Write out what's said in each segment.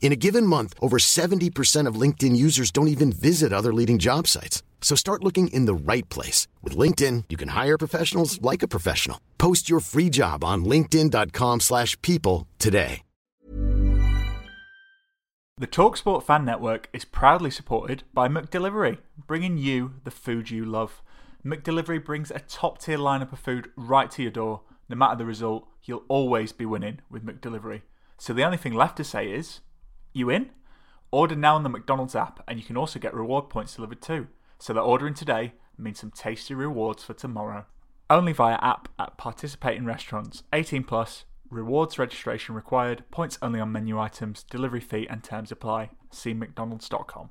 In a given month, over 70% of LinkedIn users don't even visit other leading job sites. So start looking in the right place. With LinkedIn, you can hire professionals like a professional. Post your free job on linkedin.com slash people today. The TalkSport Fan Network is proudly supported by McDelivery, bringing you the food you love. McDelivery brings a top-tier lineup of food right to your door. No matter the result, you'll always be winning with McDelivery. So the only thing left to say is... You in? Order now on the McDonald's app, and you can also get reward points delivered too. So that ordering today means some tasty rewards for tomorrow. Only via app at participating restaurants. 18 plus. Rewards registration required. Points only on menu items. Delivery fee and terms apply. See McDonald's.com.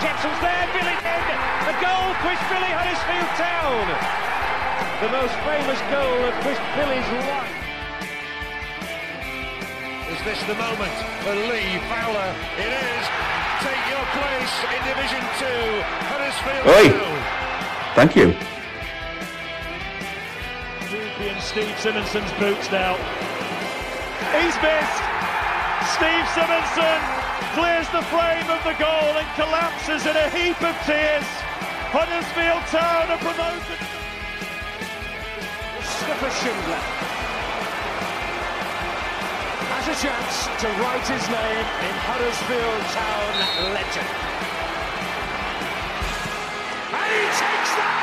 Jepson's there, Billy in. A goal, Chris Billy, Huddersfield Town. The most famous goal of Chris Billy's life. Is this the moment for Lee Fowler? It is. Take your place in Division 2, Huddersfield Oi. Thank you. Ruby and Steve Simonsen's boots now. He's missed. Steve Simonson clears the frame of the goal and collapses in a heap of tears. Huddersfield Town are promoted. Mustafa Schindler has a chance to write his name in Huddersfield Town legend. And he takes that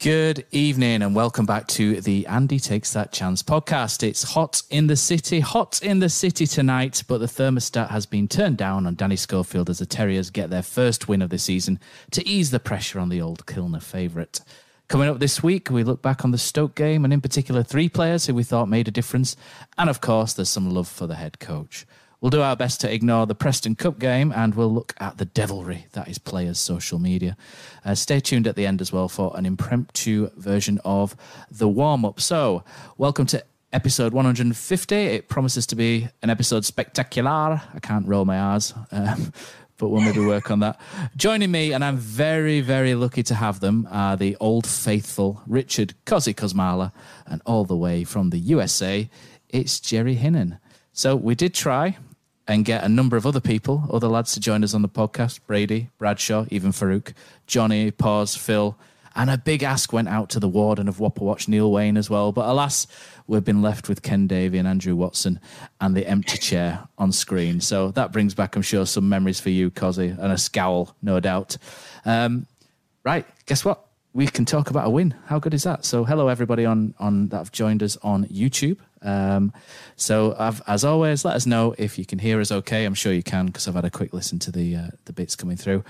Good evening and welcome back to the And He Takes That Chance podcast. It's hot in the city, hot in the city tonight, but the thermostat has been turned down on Danny Schofield as the Terriers get their first win of the season to ease the pressure on the old Kilner favourite. Coming up this week, we look back on the Stoke game and in particular three players who we thought made a difference. And of course, there's some love for the head coach. We'll do our best to ignore the Preston Cup game and we'll look at the devilry that is players' social media. Uh, stay tuned at the end as well for an impromptu version of the warm up. So, welcome to episode 150. It promises to be an episode spectacular. I can't roll my R's. Um, but we'll maybe work on that. Joining me, and I'm very, very lucky to have them, are the old faithful Richard Cozy Kosmala, and all the way from the USA, it's Jerry Hinnan. So we did try and get a number of other people, other lads to join us on the podcast Brady, Bradshaw, even Farouk, Johnny, Pause, Phil. And a big ask went out to the warden of Whopper Watch, Neil Wayne, as well. But alas, we've been left with Ken Davey and Andrew Watson and the empty chair on screen. So that brings back, I'm sure, some memories for you, Cozzy, and a scowl, no doubt. Um, right, guess what? We can talk about a win. How good is that? So, hello everybody on on that have joined us on YouTube. Um, so, I've, as always, let us know if you can hear us okay. I'm sure you can because I've had a quick listen to the uh, the bits coming through.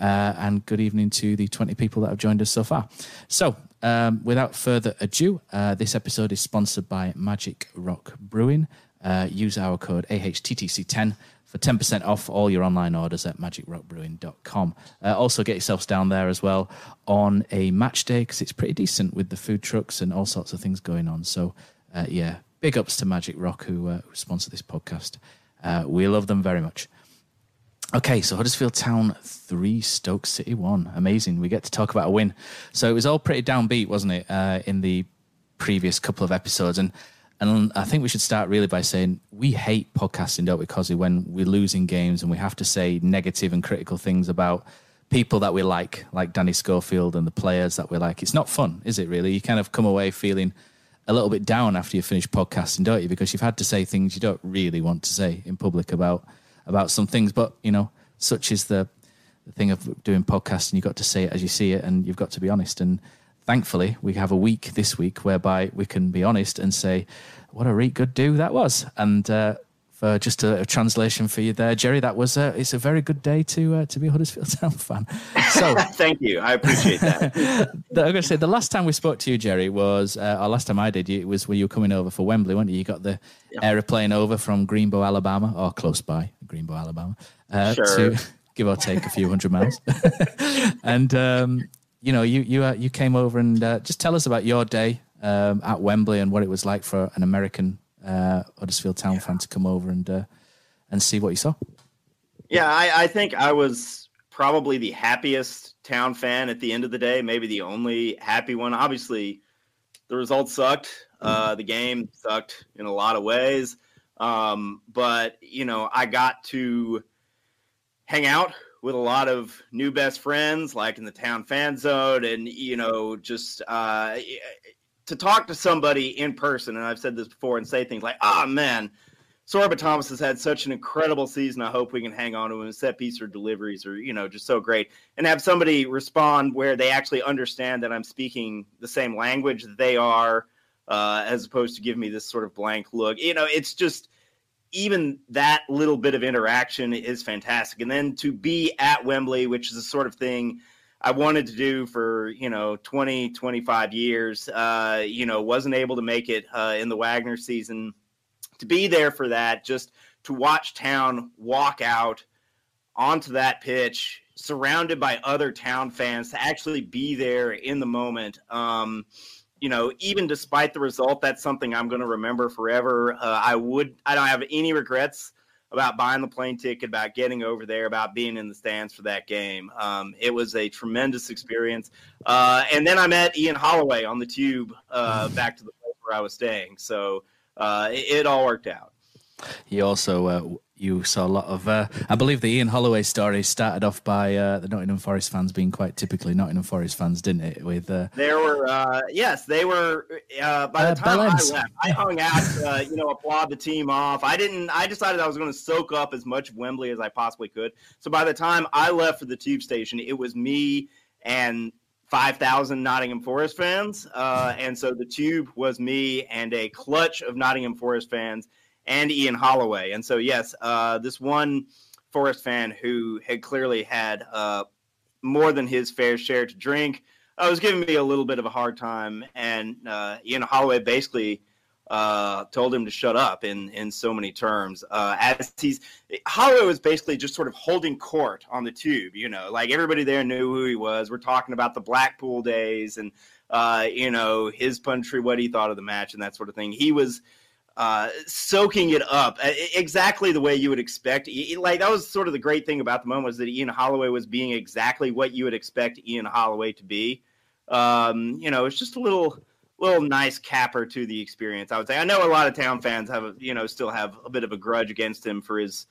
Uh, and good evening to the 20 people that have joined us so far. So, um, without further ado, uh, this episode is sponsored by Magic Rock Brewing. Uh, use our code AHTTC10 for 10% off all your online orders at magicrockbrewing.com. Uh, also, get yourselves down there as well on a match day because it's pretty decent with the food trucks and all sorts of things going on. So, uh, yeah, big ups to Magic Rock who, uh, who sponsor this podcast. Uh, we love them very much. Okay, so Huddersfield Town 3, Stoke City 1. Amazing. We get to talk about a win. So it was all pretty downbeat, wasn't it, uh, in the previous couple of episodes? And and I think we should start really by saying we hate podcasting, don't we, Cosy, when we're losing games and we have to say negative and critical things about people that we like, like Danny Schofield and the players that we like. It's not fun, is it really? You kind of come away feeling a little bit down after you finish podcasting, don't you? Because you've had to say things you don't really want to say in public about about some things. But, you know, such is the, the thing of doing podcasting. You've got to say it as you see it and you've got to be honest. And thankfully, we have a week this week whereby we can be honest and say, what a really good do that was. And uh, for just a, a, translation for you there, Jerry. That was a, it's a very good day to uh, to be a Huddersfield Town fan. So thank you, I appreciate that. I'm going to say the last time we spoke to you, Jerry, was uh, or last time I did. It was when you were coming over for Wembley, weren't you? You got the aeroplane over from Greenbow, Alabama, or close by Greenbow, Alabama, uh, sure. to give or take a few hundred miles, and. Um, you know, you you uh, you came over and uh, just tell us about your day um, at Wembley and what it was like for an American uh, Huddersfield Town fan to come over and uh, and see what you saw. Yeah, I, I, think I was probably the happiest Town fan at the end of the day. Maybe the only happy one. Obviously, the results sucked. Uh, the game sucked in a lot of ways. Um, but you know, I got to hang out with a lot of new best friends, like in the town fan zone, and you know, just uh, to talk to somebody in person. And I've said this before, and say things like, "Ah, oh, man." Sorba Thomas has had such an incredible season. I hope we can hang on to him. Set piece or deliveries or you know, just so great. And have somebody respond where they actually understand that I'm speaking the same language that they are, uh, as opposed to give me this sort of blank look. You know, it's just even that little bit of interaction is fantastic. And then to be at Wembley, which is the sort of thing I wanted to do for, you know, 20, 25 years, uh, you know, wasn't able to make it uh, in the Wagner season. To be there for that, just to watch town walk out onto that pitch, surrounded by other town fans, to actually be there in the moment. Um, you know, even despite the result, that's something I'm going to remember forever. Uh, I would, I don't have any regrets about buying the plane ticket, about getting over there, about being in the stands for that game. Um, it was a tremendous experience. Uh, and then I met Ian Holloway on the tube uh, back to the place where I was staying. So uh, it, it, all worked out. He also uh, you saw a lot of. Uh, I believe the Ian Holloway story started off by uh, the Nottingham Forest fans being quite typically Nottingham Forest fans, didn't it? With uh, there were uh, yes, they were. Uh, by the uh, time I left, I hung out, you know, applaud the team off. I didn't. I decided I was going to soak up as much of Wembley as I possibly could. So by the time I left for the tube station, it was me and 5,000 Nottingham Forest fans. Uh, and so the tube was me and a clutch of Nottingham Forest fans and Ian Holloway. And so, yes, uh, this one Forest fan who had clearly had uh, more than his fair share to drink uh, was giving me a little bit of a hard time. And uh, Ian Holloway basically uh, told him to shut up in, in so many terms. Uh, as he's Holloway was basically just sort of holding court on the tube, you know, like everybody there knew who he was. We're talking about the Blackpool days and, you know, his country, what he thought of the match and that sort of thing. He was uh, soaking it up exactly the way you would expect. Like that was sort of the great thing about the moment was that Ian Holloway was being exactly what you would expect Ian Holloway to be. Um, you know, it's just a little little nice capper to the experience. I would say. I know a lot of town fans have you know still have a bit of a grudge against him for his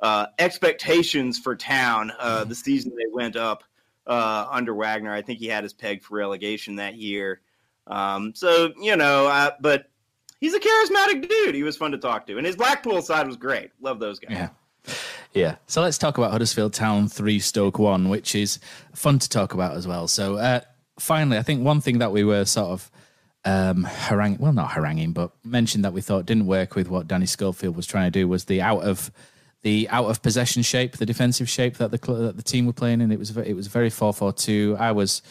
uh, expectations for town. Uh, the season they went up uh, under Wagner, I think he had his peg for relegation that year. Um, so you know, uh, but he's a charismatic dude. He was fun to talk to, and his Blackpool side was great. Love those guys. Yeah. Yeah. So let's talk about Huddersfield Town 3 Stoke 1, which is fun to talk about as well. So uh, finally, I think one thing that we were sort of um, haranguing, well, not haranguing, but mentioned that we thought didn't work with what Danny Schofield was trying to do was the out of the out of possession shape, the defensive shape that the that the team were playing in. It was it was very four four two. I was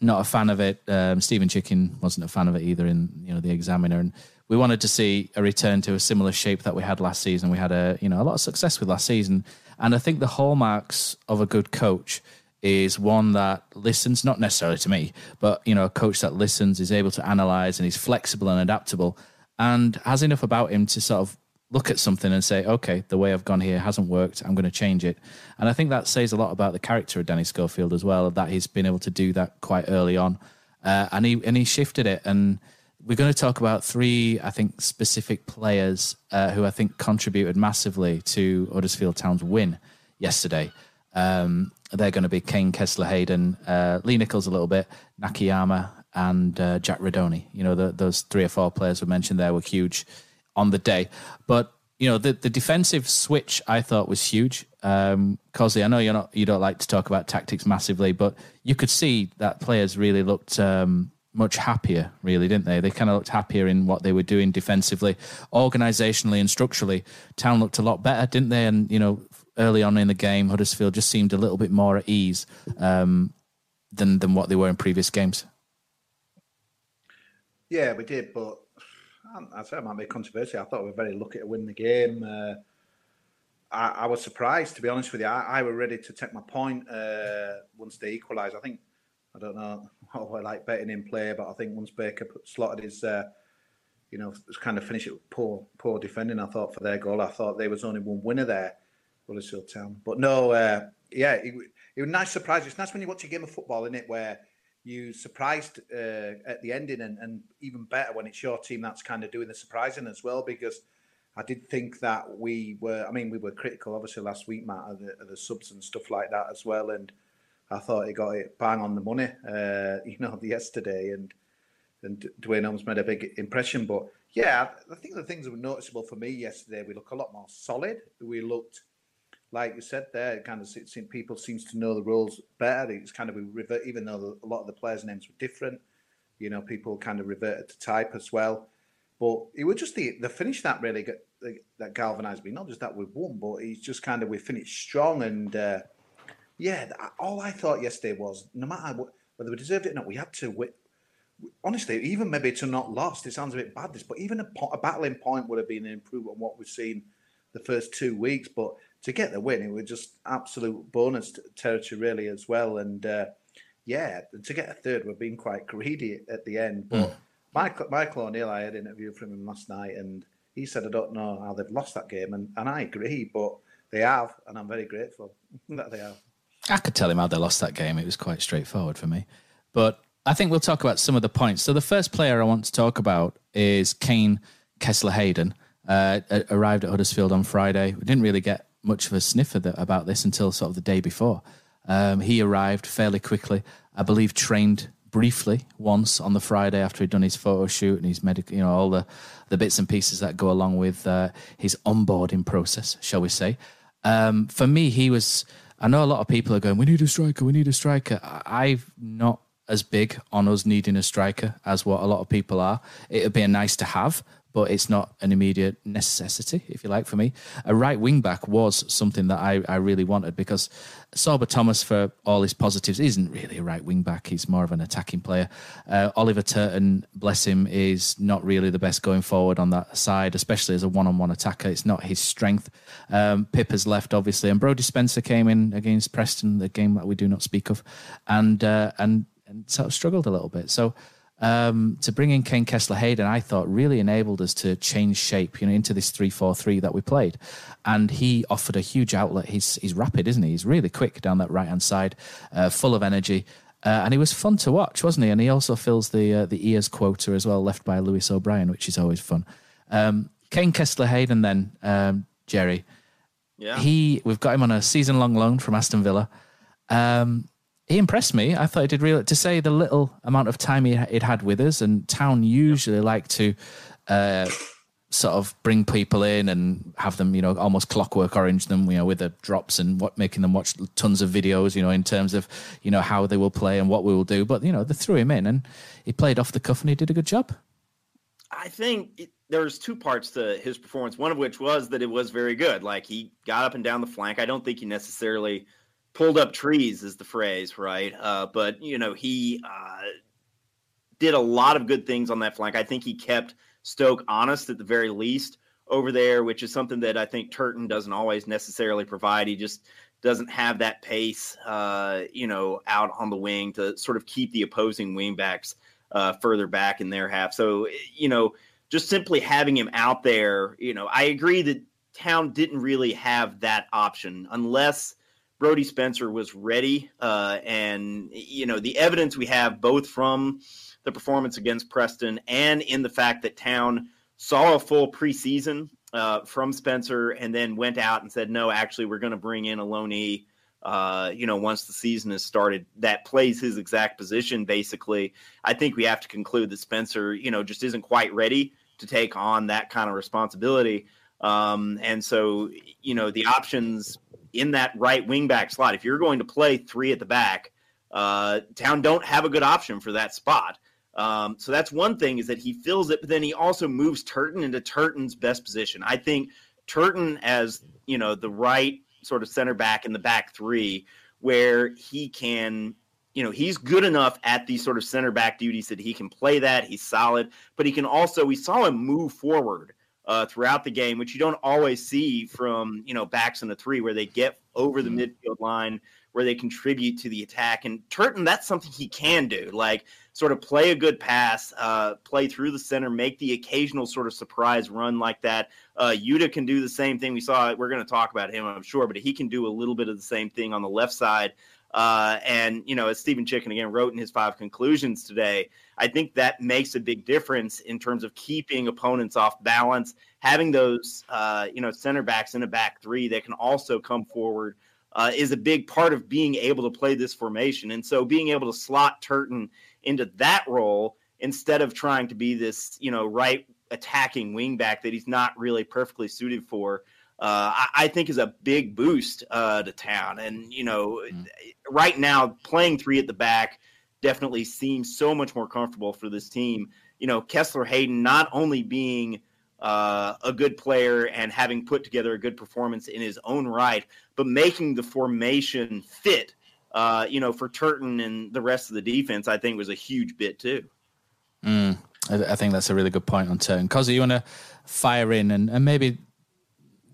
not a fan of it. Um, Stephen Chicken wasn't a fan of it either in you know the Examiner, and we wanted to see a return to a similar shape that we had last season. We had a you know a lot of success with last season, and I think the hallmarks of a good coach is one that listens, not necessarily to me, but you know a coach that listens is able to analyze and is flexible and adaptable, and has enough about him to sort of look at something and say, okay, the way I've gone here hasn't worked. I'm going to change it. And I think that says a lot about the character of Danny Schofield as well, that he's been able to do that quite early on. Uh, and he and he shifted it and we're going to talk about three, I think, specific players uh, who I think contributed massively to Huddersfield Town's win yesterday. Um, they're going to be Kaine Kesler Hayden, uh, Lee Nicholls a little bit, Nakayama, and uh, Jack Rudoni. You know, the, those three or four players we mentioned there were huge on the day. But you know, the, the defensive switch I thought was huge. Um, Cosley, I know you're not you don't like to talk about tactics massively, but you could see that players really looked um, much happier, really, didn't they? They kind of looked happier in what they were doing defensively, organisationally, and structurally. Town looked a lot better, didn't they? And you know, early on in the game, Huddersfield just seemed a little bit more at ease um, than than what they were in previous games. Yeah, we did, but I said it might be controversial. I thought we were very lucky to win the game. Uh, I, I, was surprised, to be honest with you. I, I were ready to take my point uh, once they equalised. I think I don't know how I like betting in play, but I think once Baker slotted his, uh, you know, kind of finish it poor, poor defending. I thought for their goal, I thought there was only one winner there, Huddersfield Town. But no, uh, yeah, it, it was a nice surprise. It's nice when you watch a game of football, in it, where you surprised uh, at the ending, and, and even better when it's your team that's kind of doing the surprising as well. Because I did think that we were, I mean, we were critical obviously last week, Matt, of the, of the subs and stuff like that as well, and I thought he got it bang on the money, uh, you know, yesterday, and and Duane Holmes made a big impression. But yeah, I think the things that were noticeable for me yesterday, we look a lot more solid. We looked like you said there, kind of people seems to know the rules better. It's kind of a revert, even though a lot of the players' names were different. You know, people kind of reverted to type as well. But it was just the the finish that really got, that galvanised me. Not just that we won, but it's just kind of we finished strong and uh, yeah. All I thought yesterday was no matter whether we deserved it or not, we had to. win. honestly, even maybe to not lost, it sounds a bit bad. This, but even a, a battling point would have been an improvement on what we've seen the first two weeks. But to get the win, it was just absolute bonus territory, really, as well. And uh, yeah, to get a third, we've been quite greedy at the end. But mm. Michael, Michael O'Neill, I had an interview from him last night, and he said, I don't know how they've lost that game. And, and I agree, but they have, and I'm very grateful that they have. I could tell him how they lost that game. It was quite straightforward for me. But I think we'll talk about some of the points. So the first player I want to talk about is Kaine Kesler Hayden. Uh, arrived at Huddersfield on Friday. We didn't really get much of a sniff of the, about this until sort of the day before. Um, he arrived fairly quickly. I believe trained briefly once on the Friday after he'd done his photo shoot and his medical, you know, all the, the bits and pieces that go along with uh, his onboarding process, shall we say. Um, for me, he was. I know a lot of people are going, "We need a striker. We need a striker." I've not as big on us needing a striker as what a lot of people are. It'd be nice to have, but it's not an immediate necessity, if you like, for me. A right wing back was something that I, I really wanted because Sorba Thomas, for all his positives, isn't really a right wing back. He's more of an attacking player. Uh, Oliver Turton, bless him, is not really the best going forward on that side, especially as a one on one attacker. It's not his strength. Um, Pip has left, obviously, and Brody Spencer came in against Preston, the game that we do not speak of, and, uh, and, and sort of struggled a little bit. So, um, to bring in Kaine Kesler Hayden, I thought really enabled us to change shape, you know, into this three four three that we played. And he offered a huge outlet. He's he's rapid, isn't he? He's really quick down that right hand side, uh, full of energy. Uh, and he was fun to watch, wasn't he? And he also fills the uh, the ears quota as well, left by Lewis O'Brien, which is always fun. Um, Kaine Kesler Hayden, then um, Jerry. Yeah. He we've got him on a season long loan from Aston Villa. Um, he impressed me. I thought he did really to say the little amount of time he he'd had with us. And Town usually yep. like to uh, sort of bring people in and have them, you know, almost clockwork orange them, you know, with the drops and what making them watch tons of videos, you know, in terms of you know how they will play and what we will do. But you know, they threw him in and he played off the cuff and he did a good job. I think it, there's two parts to his performance. One of which was that it was very good. Like he got up and down the flank. I don't think he necessarily pulled up trees is the phrase, right? Uh, but you know, he uh, did a lot of good things on that flank. I think he kept Stoke honest at the very least over there, which is something that I think Turton doesn't always necessarily provide. He just doesn't have that pace, uh, you know, out on the wing to sort of keep the opposing wingbacks uh, further back in their half. So, you know, just simply having him out there, you know, I agree that Town didn't really have that option unless Brody Spencer was ready. Uh, and, you know, the evidence we have both from the performance against Preston and in the fact that Town saw a full preseason uh, from Spencer and then went out and said, no, actually, we're going to bring in a loanee. Uh, you know, once the season has started, that plays his exact position. Basically, I think we have to conclude that Spencer, you know, just isn't quite ready to take on that kind of responsibility. Um, and so, you know, the options in that right wing back slot. If you're going to play three at the back, uh, Town don't have a good option for that spot. Um, so that's one thing is that he fills it, but then he also moves Turton into Turton's best position. I think Turton as you know the right sort of center back in the back three, where he can, you know, he's good enough at these sort of center back duties that he can play that. He's solid, but he can also. We saw him move forward uh, throughout the game, which you don't always see from you know backs in the three, where they get over the mm-hmm. midfield line, where they contribute to the attack. And Turton, that's something he can do. Like sort of play a good pass, uh, play through the center, make the occasional sort of surprise run like that. Uh, Yuta can do the same thing. We saw. We're going to talk about him, I'm sure, but he can do a little bit of the same thing on the left side. Uh, and you know, as Stephen Chicken again wrote in his five conclusions today, I think that makes a big difference in terms of keeping opponents off balance. Having those, uh, you know, center backs in a back three that can also come forward uh, is a big part of being able to play this formation. And so, being able to slot Turton into that role instead of trying to be this, you know, right attacking wingback that he's not really perfectly suited for. Uh, I, I, think is a big boost uh, to town. And you know, mm. right now playing three at the back definitely seems so much more comfortable for this team. You know, Kesler Hayden not only being uh, a good player and having put together a good performance in his own right, but making the formation fit uh, you know, for Turton and the rest of the defense, I think was a huge bit too. Mm, I, I, think that's a really good point on Turton. Cosy, you want to fire in and, and maybe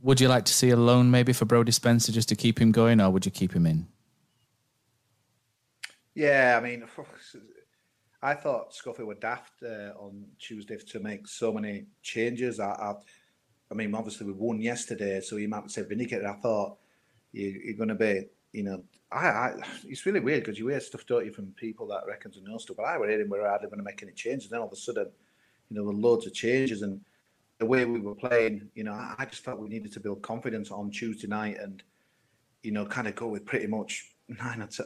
would you like to see a loan maybe for Brody Spencer just to keep him going, or would you keep him in? Yeah, I mean, I thought Scuffy were daft uh, on Tuesday to make so many changes. I, I, I, mean, obviously we won yesterday, so you might say vindicated. I thought you, you're going to be, you know, I, I, it's really weird because you hear stuff, don't you, from people that reckon to know stuff. But I were hearing we're hardly going to make any changes. And then all of a sudden, you know, there were loads of changes, and the way we were playing, you know, I just felt we needed to build confidence on Tuesday night, and you know, kind of go with pretty much nine or t-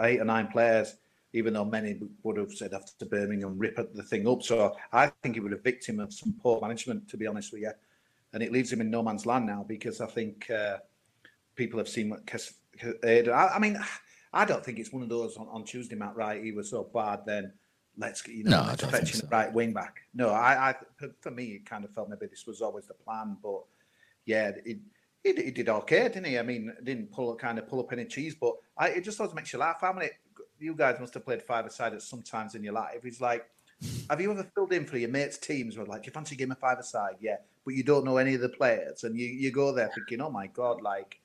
eight or nine players, even though many would have said after Birmingham rip the thing up. So I think he was a victim of some poor management, to be honest with you, and it leaves him in no man's land now because I think uh, people have seen what Kes- I, I mean, I don't think it's one of those on, on Tuesday, Matt. Right, he was so bad. Then let's get you know no, let's fetch so. right wing back. No, I, I for me it kind of felt maybe this was always the plan, but yeah, it. He, did okay, didn't he? I mean, didn't pull kind of pull up any cheese, but I, it just always makes you laugh. How many you guys must have played five aside at some times in your life? He's like, have you ever filled in for your mates' teams where like, do you fancy game of five aside? Yeah, but you don't know any of the players, and you, you go there thinking, oh my god, like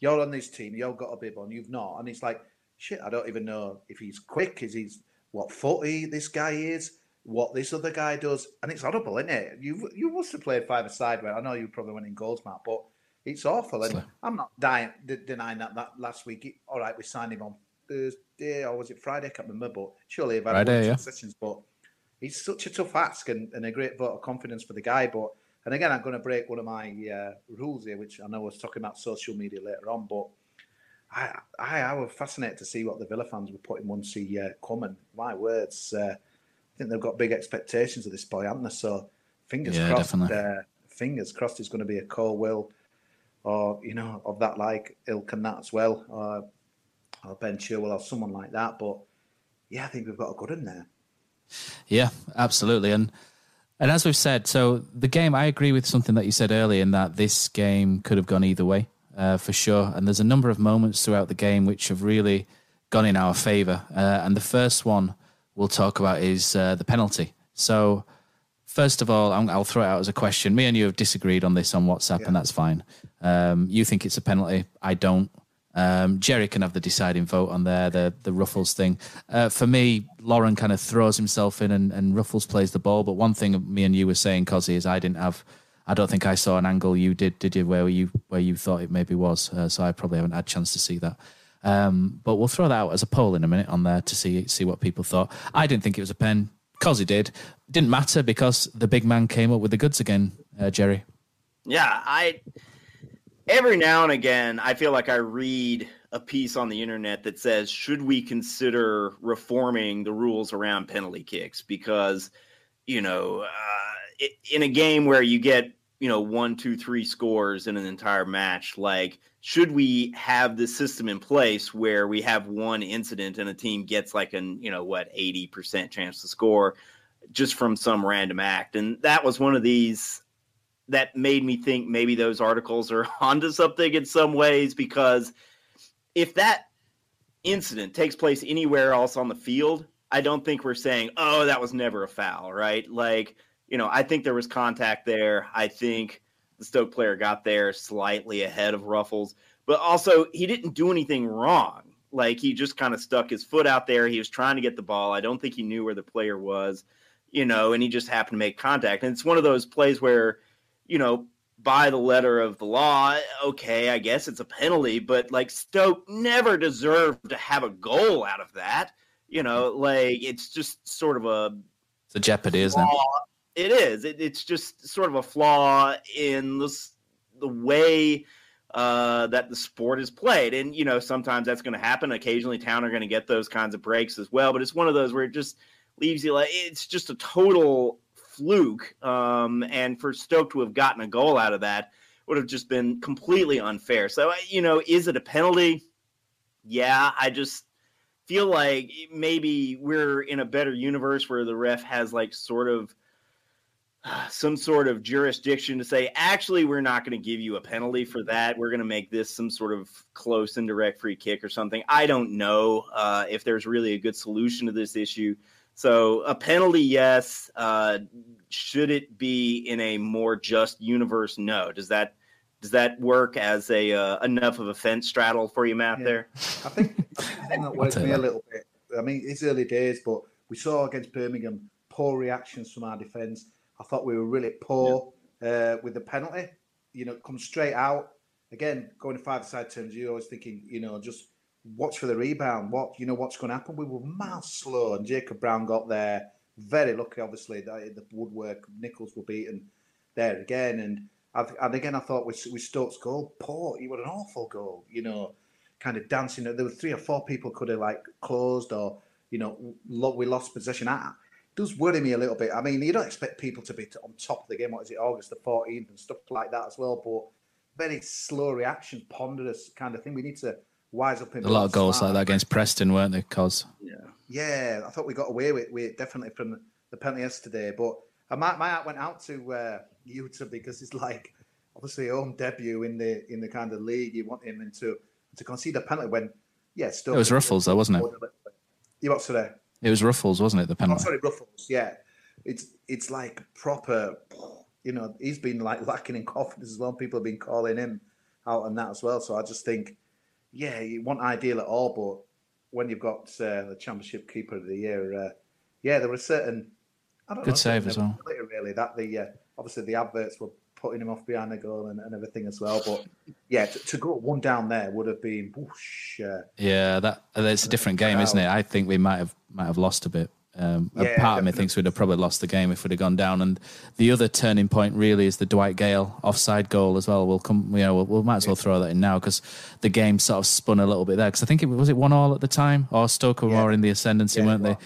you're on this team, you've got a bib on, you've not, and it's like shit. I don't even know if he's quick. Is he's what footy this guy is, what this other guy does, and it's horrible, isn't it? You you must have played five aside where I know you probably went in goals, Matt, but it's awful. And I'm not dying, d- denying that that last week. It, all right, we signed him on Thursday or was it Friday? I can't remember, but surely have had Friday, yeah. sessions. But it's such a tough ask and, and a great vote of confidence for the guy, but and again, I'm going to break one of my uh, rules here, which I know I was talking about social media later on, but I, I, I was fascinated to see what the Villa fans were putting once he uh, come. And my words, uh, I think they've got big expectations of this boy, haven't they? So fingers yeah, crossed. Uh, fingers crossed, he's going to be a Colwill or you know of that like ilk and that as well, or, or Ben Chilwell or someone like that. But yeah, I think we've got a good in there. Yeah, absolutely, and and as we've said, so the game, I agree with something that you said earlier in that this game could have gone either way uh, for sure. And there's a number of moments throughout the game which have really gone in our favour. Uh, and the first one we'll talk about is uh, the penalty. So, first of all, i will throw it out as a question. Me and you have disagreed on this on WhatsApp, yeah. and that's fine. Um, you think it's a penalty. I don't. Um, Jerry can have the deciding vote on there, the the Ruffels thing. Uh, for me, Laurent kind of throws himself in and, and Ruffels plays the ball. But one thing me and you were saying, Cosy, is I didn't have. I don't think I saw an angle you did, did you, where you where you thought it maybe was. Uh, so I probably haven't had a chance to see that. Um, but we'll throw that out as a poll in a minute on there to see see what people thought. I didn't think it was a pen. Cosy did. Didn't matter because the big man came up with the goods again, uh, Jerry. Yeah, I every now and again, I feel like I read a piece on the internet that says, should we consider reforming the rules around penalty kicks? Because, you know, uh, in a game where you get, you know, one, two, three scores in an entire match. Like, should we have this system in place where we have one incident and a team gets like an, you know, what, 80% chance to score just from some random act? And that was one of these that made me think maybe those articles are onto something in some ways because if that incident takes place anywhere else on the field, I don't think we're saying, oh, that was never a foul, right? Like, you know, I think there was contact there. I think the Stoke player got there slightly ahead of Ruffels, but also he didn't do anything wrong. Like he just kind of stuck his foot out there. He was trying to get the ball. I don't think he knew where the player was, you know, and he just happened to make contact. And it's one of those plays where, you know, by the letter of the law, okay, I guess it's a penalty, but like Stoke never deserved to have a goal out of that. You know, like it's just sort of a it's a jeopardy, isn't it? It is. It, it's just sort of a flaw in the the way uh, that the sport is played, and you know sometimes that's going to happen. Occasionally, town are going to get those kinds of breaks as well. But it's one of those where it just leaves you like it's just a total fluke. Um, and for Stoke to have gotten a goal out of that would have just been completely unfair. So you know, is it a penalty? Yeah, I just feel like maybe we're in a better universe where the ref has like sort of some sort of jurisdiction to say, actually, we're not going to give you a penalty for that. We're going to make this some sort of close indirect free kick or something. I don't know uh, if there's really a good solution to this issue. So a penalty, yes. Uh, should it be in a more just universe? No. Does that does that work as a uh, enough of a fence straddle for you, Matt? Yeah. There, I think, I think that works me a little bit. I mean, it's early days, but we saw against Birmingham poor reactions from our defence I thought we were really poor yeah. uh, with the penalty. You know, come straight out. Again, going to five-side terms, you're always thinking, you know, just watch for the rebound. What you know, what's going to happen? We were miles slow, and Jacob Brown got there. Very lucky, obviously, that the woodwork Nicholls were beaten there again, and and again, I thought with with Stokes' goal, poor. He was an awful goal. You know, kind of dancing. There were three or four people could have like closed or you know, we lost possession. I, does worry me a little bit. I mean, you don't expect people to be on top of the game. What is it, August the 14th and stuff like that as well. But very slow reaction, ponderous kind of thing. We need to wise up. In a lot of goals smart. like that against Preston, weren't they? Cause yeah, yeah, I thought we got away with, with definitely from the penalty yesterday. But my my heart went out to uh, Yuta because it's like obviously home debut in the in the kind of league. You want him into to concede a penalty when yeah, still it was Ruffels though, wasn't it? You what today? It was Ruffels, wasn't it? The penalty. Oh, sorry, Ruffels. Yeah, it's it's like proper. You know, he's been like lacking in confidence as well. People have been calling him out on that as well. So I just think, yeah, you want ideal at all, but when you've got uh, the championship keeper of the year, uh, yeah, there were certain. I don't Good know, save as well. Really, that the uh, obviously the adverts were putting him off behind the goal and, and everything as well. But yeah, to, to, go one down there would have been whoosh. Uh, yeah, that it's a different game, isn't it? I think we might have might have lost a bit. Um, yeah, a part definitely. of me thinks we'd have probably lost the game if we'd have gone down. And the other turning point really is the Dwight Gayle offside goal as well. We'll come, you know, we'll, we might as well throw that in now because the game sort of spun a little bit there. Because I think it was it one all at the time, or Stoke were yeah. more in the ascendancy, yeah, weren't they?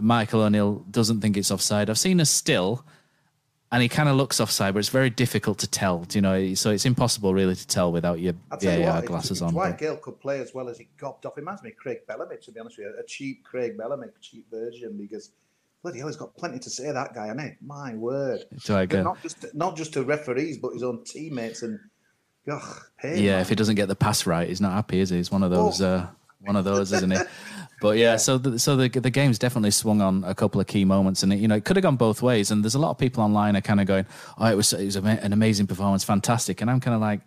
Michael O'Neill doesn't think it's offside. I've seen a still and he kind of looks offside, but it's very difficult to tell. You know, so it's impossible really to tell without your VAR glasses on. Dwight Gayle could play as well as he gobbed off. It reminds me of Craig Bellamy, to be honest with you, a cheap Craig Bellamy, cheap version, because bloody hell, he's got plenty to say. That guy, and it, my word, not just not just to referees, but his own teammates and. Ugh, hey, yeah, man. if he doesn't get the pass right, he's not happy, is he? He's one of those. Oh. Uh, one of those, isn't it? But yeah, yeah, so the, so the the game's definitely swung on a couple of key moments, and it, you know it could have gone both ways. And there's a lot of people online are kind of going, "Oh, it was it was an amazing performance, fantastic," and I'm kind of like,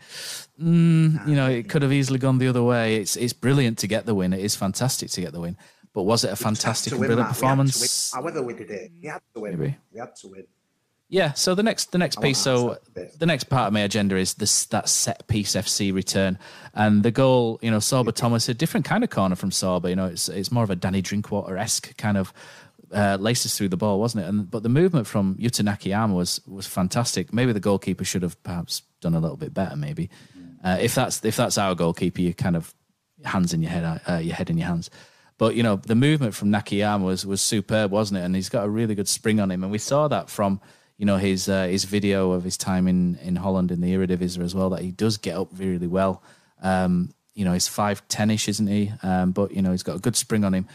mm, you know, it could have easily gone the other way. It's it's brilliant to get the win. It is fantastic to get the win. But was it a fantastic and brilliant performance? However, we did it, we had to win. Maybe. We had to win. Yeah. So the next the next piece, so the next part of my agenda is this that set piece FC return and the goal. You know, Sorba Thomas a different kind of corner from Sorba. You know, it's it's more of a Danny Drinkwater esque kind of. Uh, laces through the ball, wasn't it? And but the movement from Yuta Nakayama was was fantastic. Maybe the goalkeeper should have perhaps done a little bit better. Maybe uh, if that's if that's our goalkeeper, you kind of hands in your head, uh, your head in your hands. But you know, the movement from Nakayama was was superb, wasn't it? And he's got a really good spring on him, and we saw that from you know his uh, his video of his time in in Holland in the Eredivisie as well that he does get up really well. Um, you know, he's five ten-ish, isn't he? Um, but you know, he's got a good spring on him.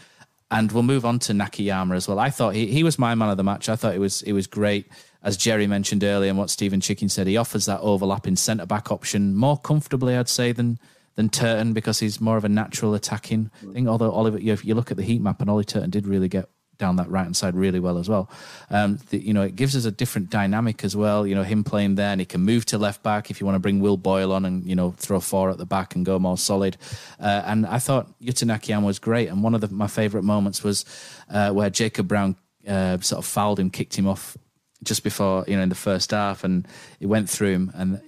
And we'll move on to Nakayama as well. I thought he, he was my man of the match. I thought it was it was great, as Jerry mentioned earlier, and what Stephen Chicken said. He offers that overlapping centre back option more comfortably, I'd say, than than Turton because he's more of a natural attacking thing. Although Oliver, if you look at the heat map, and Ollie Turton did really get down that right hand side really well as well. Um, the, you know, it gives us a different dynamic as well. You know, him playing there, and he can move to left back if you want to bring Will Boyle on and you know throw four at the back and go more solid. Uh, and I thought Yuta Nakayama was great. And one of the, my favourite moments was uh, where Jacob Brown uh, sort of fouled him, kicked him off just before you know in the first half, and it went through him and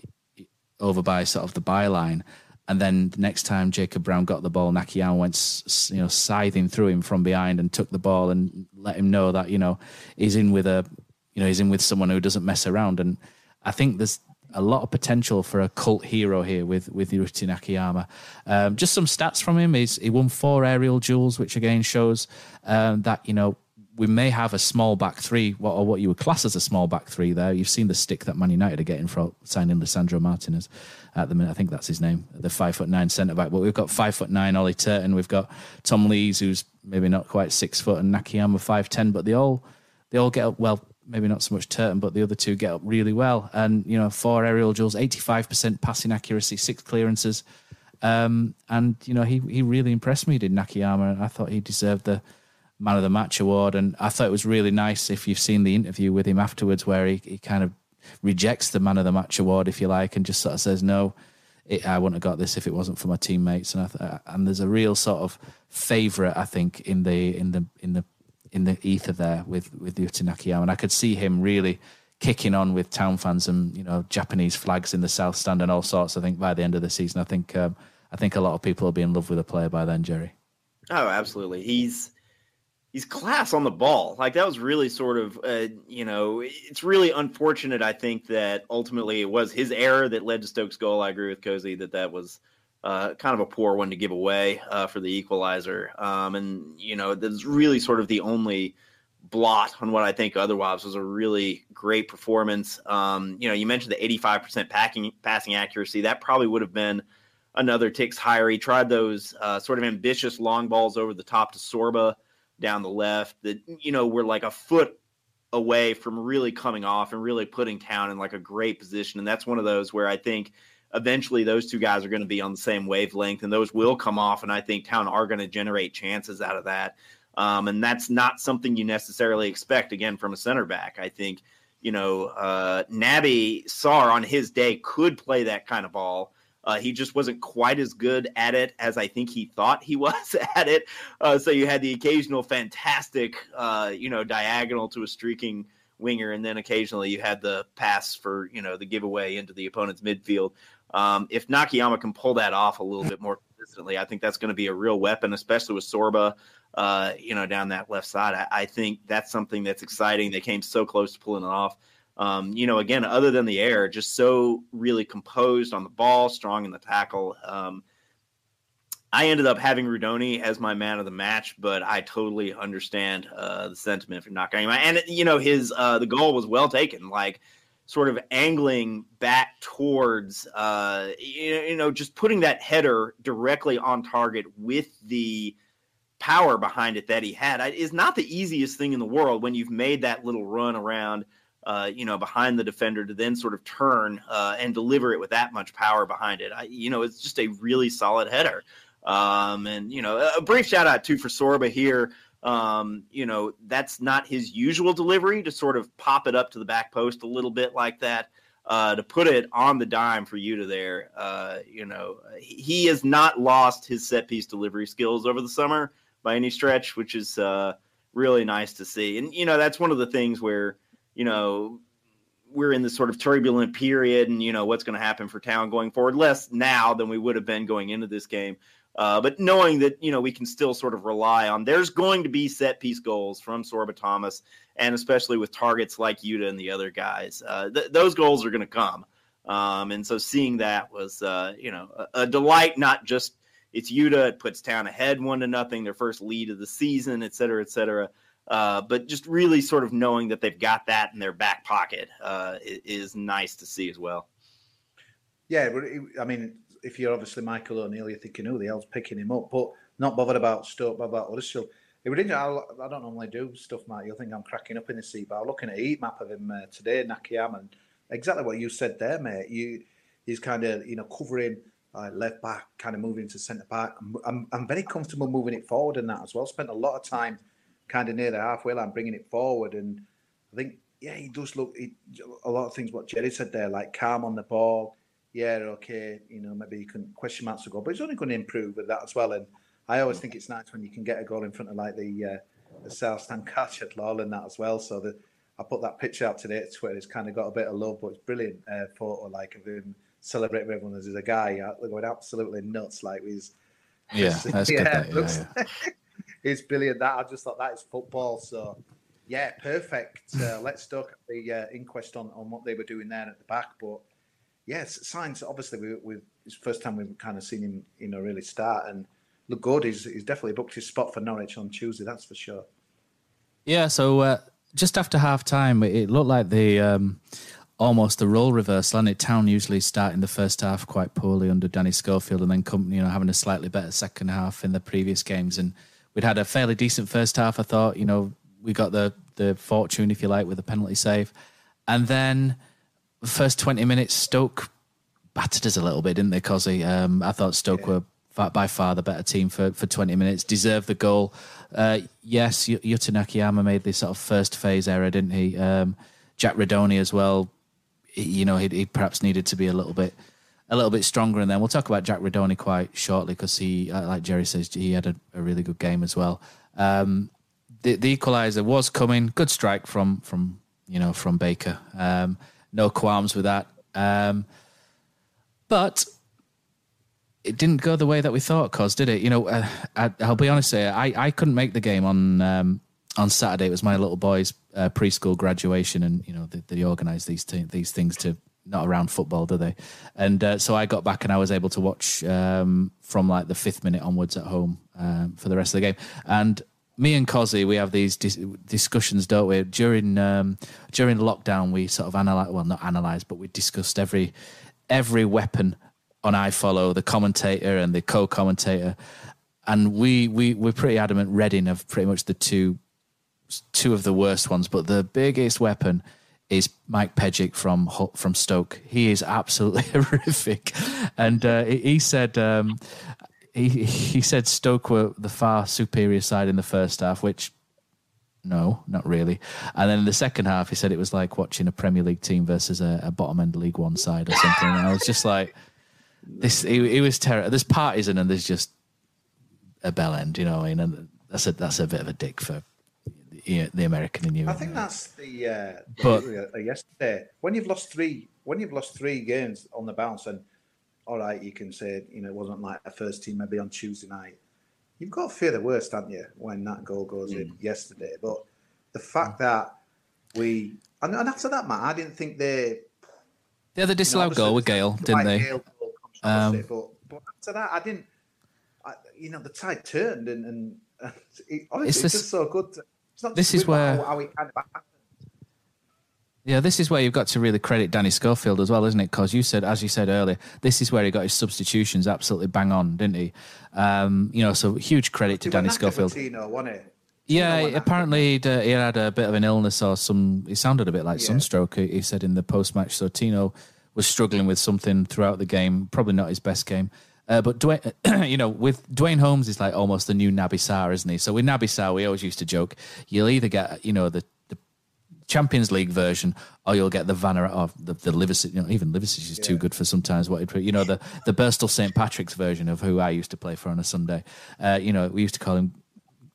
over by sort of the byline. And then the next time Jacob Brown got the ball, Nakayama went, you know, scything through him from behind and took the ball and let him know that you know he's in with a, you know, he's in with someone who doesn't mess around. And I think there's a lot of potential for a cult hero here with with Yuta Nakayama. Um, just some stats from him: he's, he won four aerial duels, which again shows um, that you know we may have a small back three, or what you would class as a small back three. There, you've seen the stick that Man United are getting for signing Lisandro Martinez at the minute. I think that's his name, the five foot nine centre back. But we've got five foot nine Ollie Turton. We've got Tom Lees, who's maybe not quite six foot, and Nakayama five ten. But they all they all get up well. Maybe not so much Turton, but the other two get up really well. And you know, four aerial duels, eighty five percent passing accuracy, six clearances. Um, and you know, he he really impressed me. Did Nakayama? And I thought he deserved the man of the match award. And I thought it was really nice if you've seen the interview with him afterwards, where he, he kind of rejects the man of the match award, if you like, and just sort of says, no, it, I wouldn't have got this if it wasn't for my teammates. And I th- and there's a real sort of favourite, I think, in the in the in the in the ether there with with Yuta and I could see him really kicking on with town fans and you know Japanese flags in the south stand and all sorts. I think by the end of the season, I think um, I think a lot of people will be in love with the player by then, Jerry. Oh, absolutely. He's he's class on the ball. Like that was really sort of, uh, you know, it's really unfortunate. I think that ultimately it was his error that led to Stokes' goal. I agree with Cozy that that was uh, kind of a poor one to give away uh, for the equalizer. Um, and you know, that's really sort of the only blot on what I think otherwise was a really great performance. Um, you know, you mentioned the 85% packing, passing accuracy. That probably would have been another ticks higher. He tried those uh, sort of ambitious long balls over the top to Sorba down the left that you know were like a foot away from really coming off and really putting town in like a great position. And that's one of those where i think eventually those two guys are going to be on the same wavelength and those will come off. And i think town are going to generate chances out of that. Um, and that's not something you necessarily expect again from a center back. I think you know uh, Naby Sarr on his day could play that kind of ball uh, he just wasn't quite as good at it as I think he thought he was at it. Uh, so you had the occasional fantastic, uh, you know, diagonal to a streaking winger, and then occasionally you had the pass for you know the giveaway into the opponent's midfield. Um, if Nakayama can pull that off a little bit more consistently, I think that's going to be a real weapon, especially with Sorba, uh, you know, down that left side. I, I think that's something that's exciting. They came so close to pulling it off um, you know, again, other than the air, just so really composed on the ball, strong in the tackle. Um, I ended up having Rudoni as my man of the match, but I totally understand uh, the sentiment for not getting him. And you know, his uh, the goal was well taken, like sort of angling back towards, uh, you know, just putting that header directly on target with the power behind it that he had is not the easiest thing in the world when you've made that little run around uh, you know, behind the defender to then sort of turn uh, and deliver it with that much power behind it. I, you know, it's just a really solid header. Um, and you know, a brief shout out too for Sorba here. Um, you know, that's not his usual delivery to sort of pop it up to the back post a little bit like that. Uh, to put it on the dime for you to there, uh, you know, he has not lost his set piece delivery skills over the summer by any stretch, which is uh, really nice to see. And you know, that's one of the things where you know, we're in this sort of turbulent period and, you know, what's going to happen for town going forward, less now than we would have been going into this game. Uh, but knowing that, you know, we can still sort of rely on there's going to be set piece goals from Sorba Thomas, and especially with targets like Yuta and the other guys, uh, th- those goals are going to come. Um, and so seeing that was, uh, you know, a, a, delight, not just it's Yuta, it puts town ahead one to nothing, their first lead of the season, et cetera, et cetera. Uh, but just really sort of knowing that they've got that in their back pocket uh, is nice to see as well. Yeah, I mean, if you're obviously Michael O'Neill, you're thinking, oh, the hell's picking him up, but not bothered about Stoke, but about Huddersfield. It would, I, I don't normally do stuff, Matt. You'll think I'm cracking up in the seat, but I'm looking at a heat map of him uh, today, Nakayama, and exactly what you said there, mate. You, he's kind of, you know, covering uh, left back, kind of moving to centre back. I'm, I'm, I'm very comfortable moving it forward in that as well. Spent a lot of time kind of near the halfway line, bringing it forward. And I think, yeah, he does look he, a lot of things what Jerry said there, like calm on the ball. Yeah, okay, you know, maybe you can question marks to go, but he's only going to improve with that as well. And I always think it's nice when you can get a goal in front of like the uh, the South Stand catch at Law and that as well. So the, I put that picture out today at Twitter. It's kind of got a bit of love, but it's brilliant uh, photo like of him celebrating with everyone as a guy uh, going absolutely nuts, like he's yeah, that's yeah, good. That, looks, yeah. it's brilliant. That I just thought that is football. So yeah, perfect. Uh, let's talk the uh, inquest on, on what they were doing there at the back. But yes, signs. Obviously, we, we it's the first time we've kind of seen him, you know, really start and look good. He's, he's definitely booked his spot for Norwich on Tuesday. That's for sure. Yeah. So uh, just after half time, it looked like the. Um, almost the role reversal, and it Town usually start in the first half quite poorly under Danny Schofield, and then come, you know, having a slightly better second half in the previous games. And we'd had a fairly decent first half. I thought, you know, we got the the fortune, if you like, with a penalty save, and then the first twenty minutes, Stoke battered us a little bit, didn't they? Cozzy, um, I thought Stoke yeah. were by far the better team for, for 20 minutes, deserved the goal. Uh, yes, Yuta Nakayama made this sort of first phase error, didn't he? Um, Jack Rudoni as well you know, he, he, perhaps needed to be a little bit a little bit stronger. And then we'll talk about Jack Rudoni quite shortly because he, uh, like Jerry says, he had a, a really good game as well. Um, the, the equaliser was coming. Good strike from from you know from Baker. Um, no qualms with that. Um, but it didn't go the way that we thought, cause did it? You know, uh, I, will be honest here. I, I couldn't make the game on um, on Saturday. It was my little boy's uh, preschool graduation, and you know they, they organise these t- these things to not around football, do they? And uh, so I got back and I was able to watch um, from like the fifth minute onwards at home um, for the rest of the game. And me and Cozzy, we have these dis- discussions, don't we? During um, during lockdown, we sort of analyze, well, not analyze, but we discussed every every weapon on iFollow, the commentator and the co-commentator, and we we we're pretty adamant Reading of pretty much the two two of the worst ones, but the biggest weapon is Mike Pejic from from Stoke. He is absolutely horrific, and uh, he said um, he he said Stoke were the far superior side in the first half, which no, not really. And then in the second half, he said it was like watching a Premier League team versus a, a bottom end League One side or something. and I was just like, this. He, he was terrible. There's partisan and there's just a bell end, you know. What I mean, and that's a that's a bit of a dick for yeah, the American in you. I think that's the. Uh, but yesterday, when you've lost three, when you've lost three games on the bounce, and all right, you can say you know it wasn't like a first team maybe on Tuesday night. You've got to fear the worst, haven't you, when that goal goes mm. in yesterday? But the fact that we and, and, after that, Matt, I didn't think they. They had the disallowed you know, goal with Gayle, didn't they? Gayle um, but, but after that, I didn't. I, you know, the tide turned, and, and, and it, honestly, it's, it's just so good. To, this is where how, how kind of yeah, this is where you've got to really credit Danny Schofield as well, isn't it? Because you said, as you said earlier, this is where he got his substitutions absolutely bang on, didn't he? Um, you know, so huge credit to Danny Schofield. Tino, wasn't it? Yeah, apparently uh, he had a bit of an illness or some. He sounded a bit like yeah. sunstroke. He said in the post match. So Tino was struggling with something throughout the game. Probably not his best game. Uh, but Duane, you know, with Duane Holmes is like almost the new Sarr, isn't he? So with Sarr, we always used to joke, you'll either get, you know, the, the Champions League version, or you'll get the Vanner or the, the Liverpool, you know, even Liverpool is yeah. too good for sometimes what it, you know, the, the Birstall St. Patrick's version of who I used to play for on a Sunday. Uh, you know, we used to call him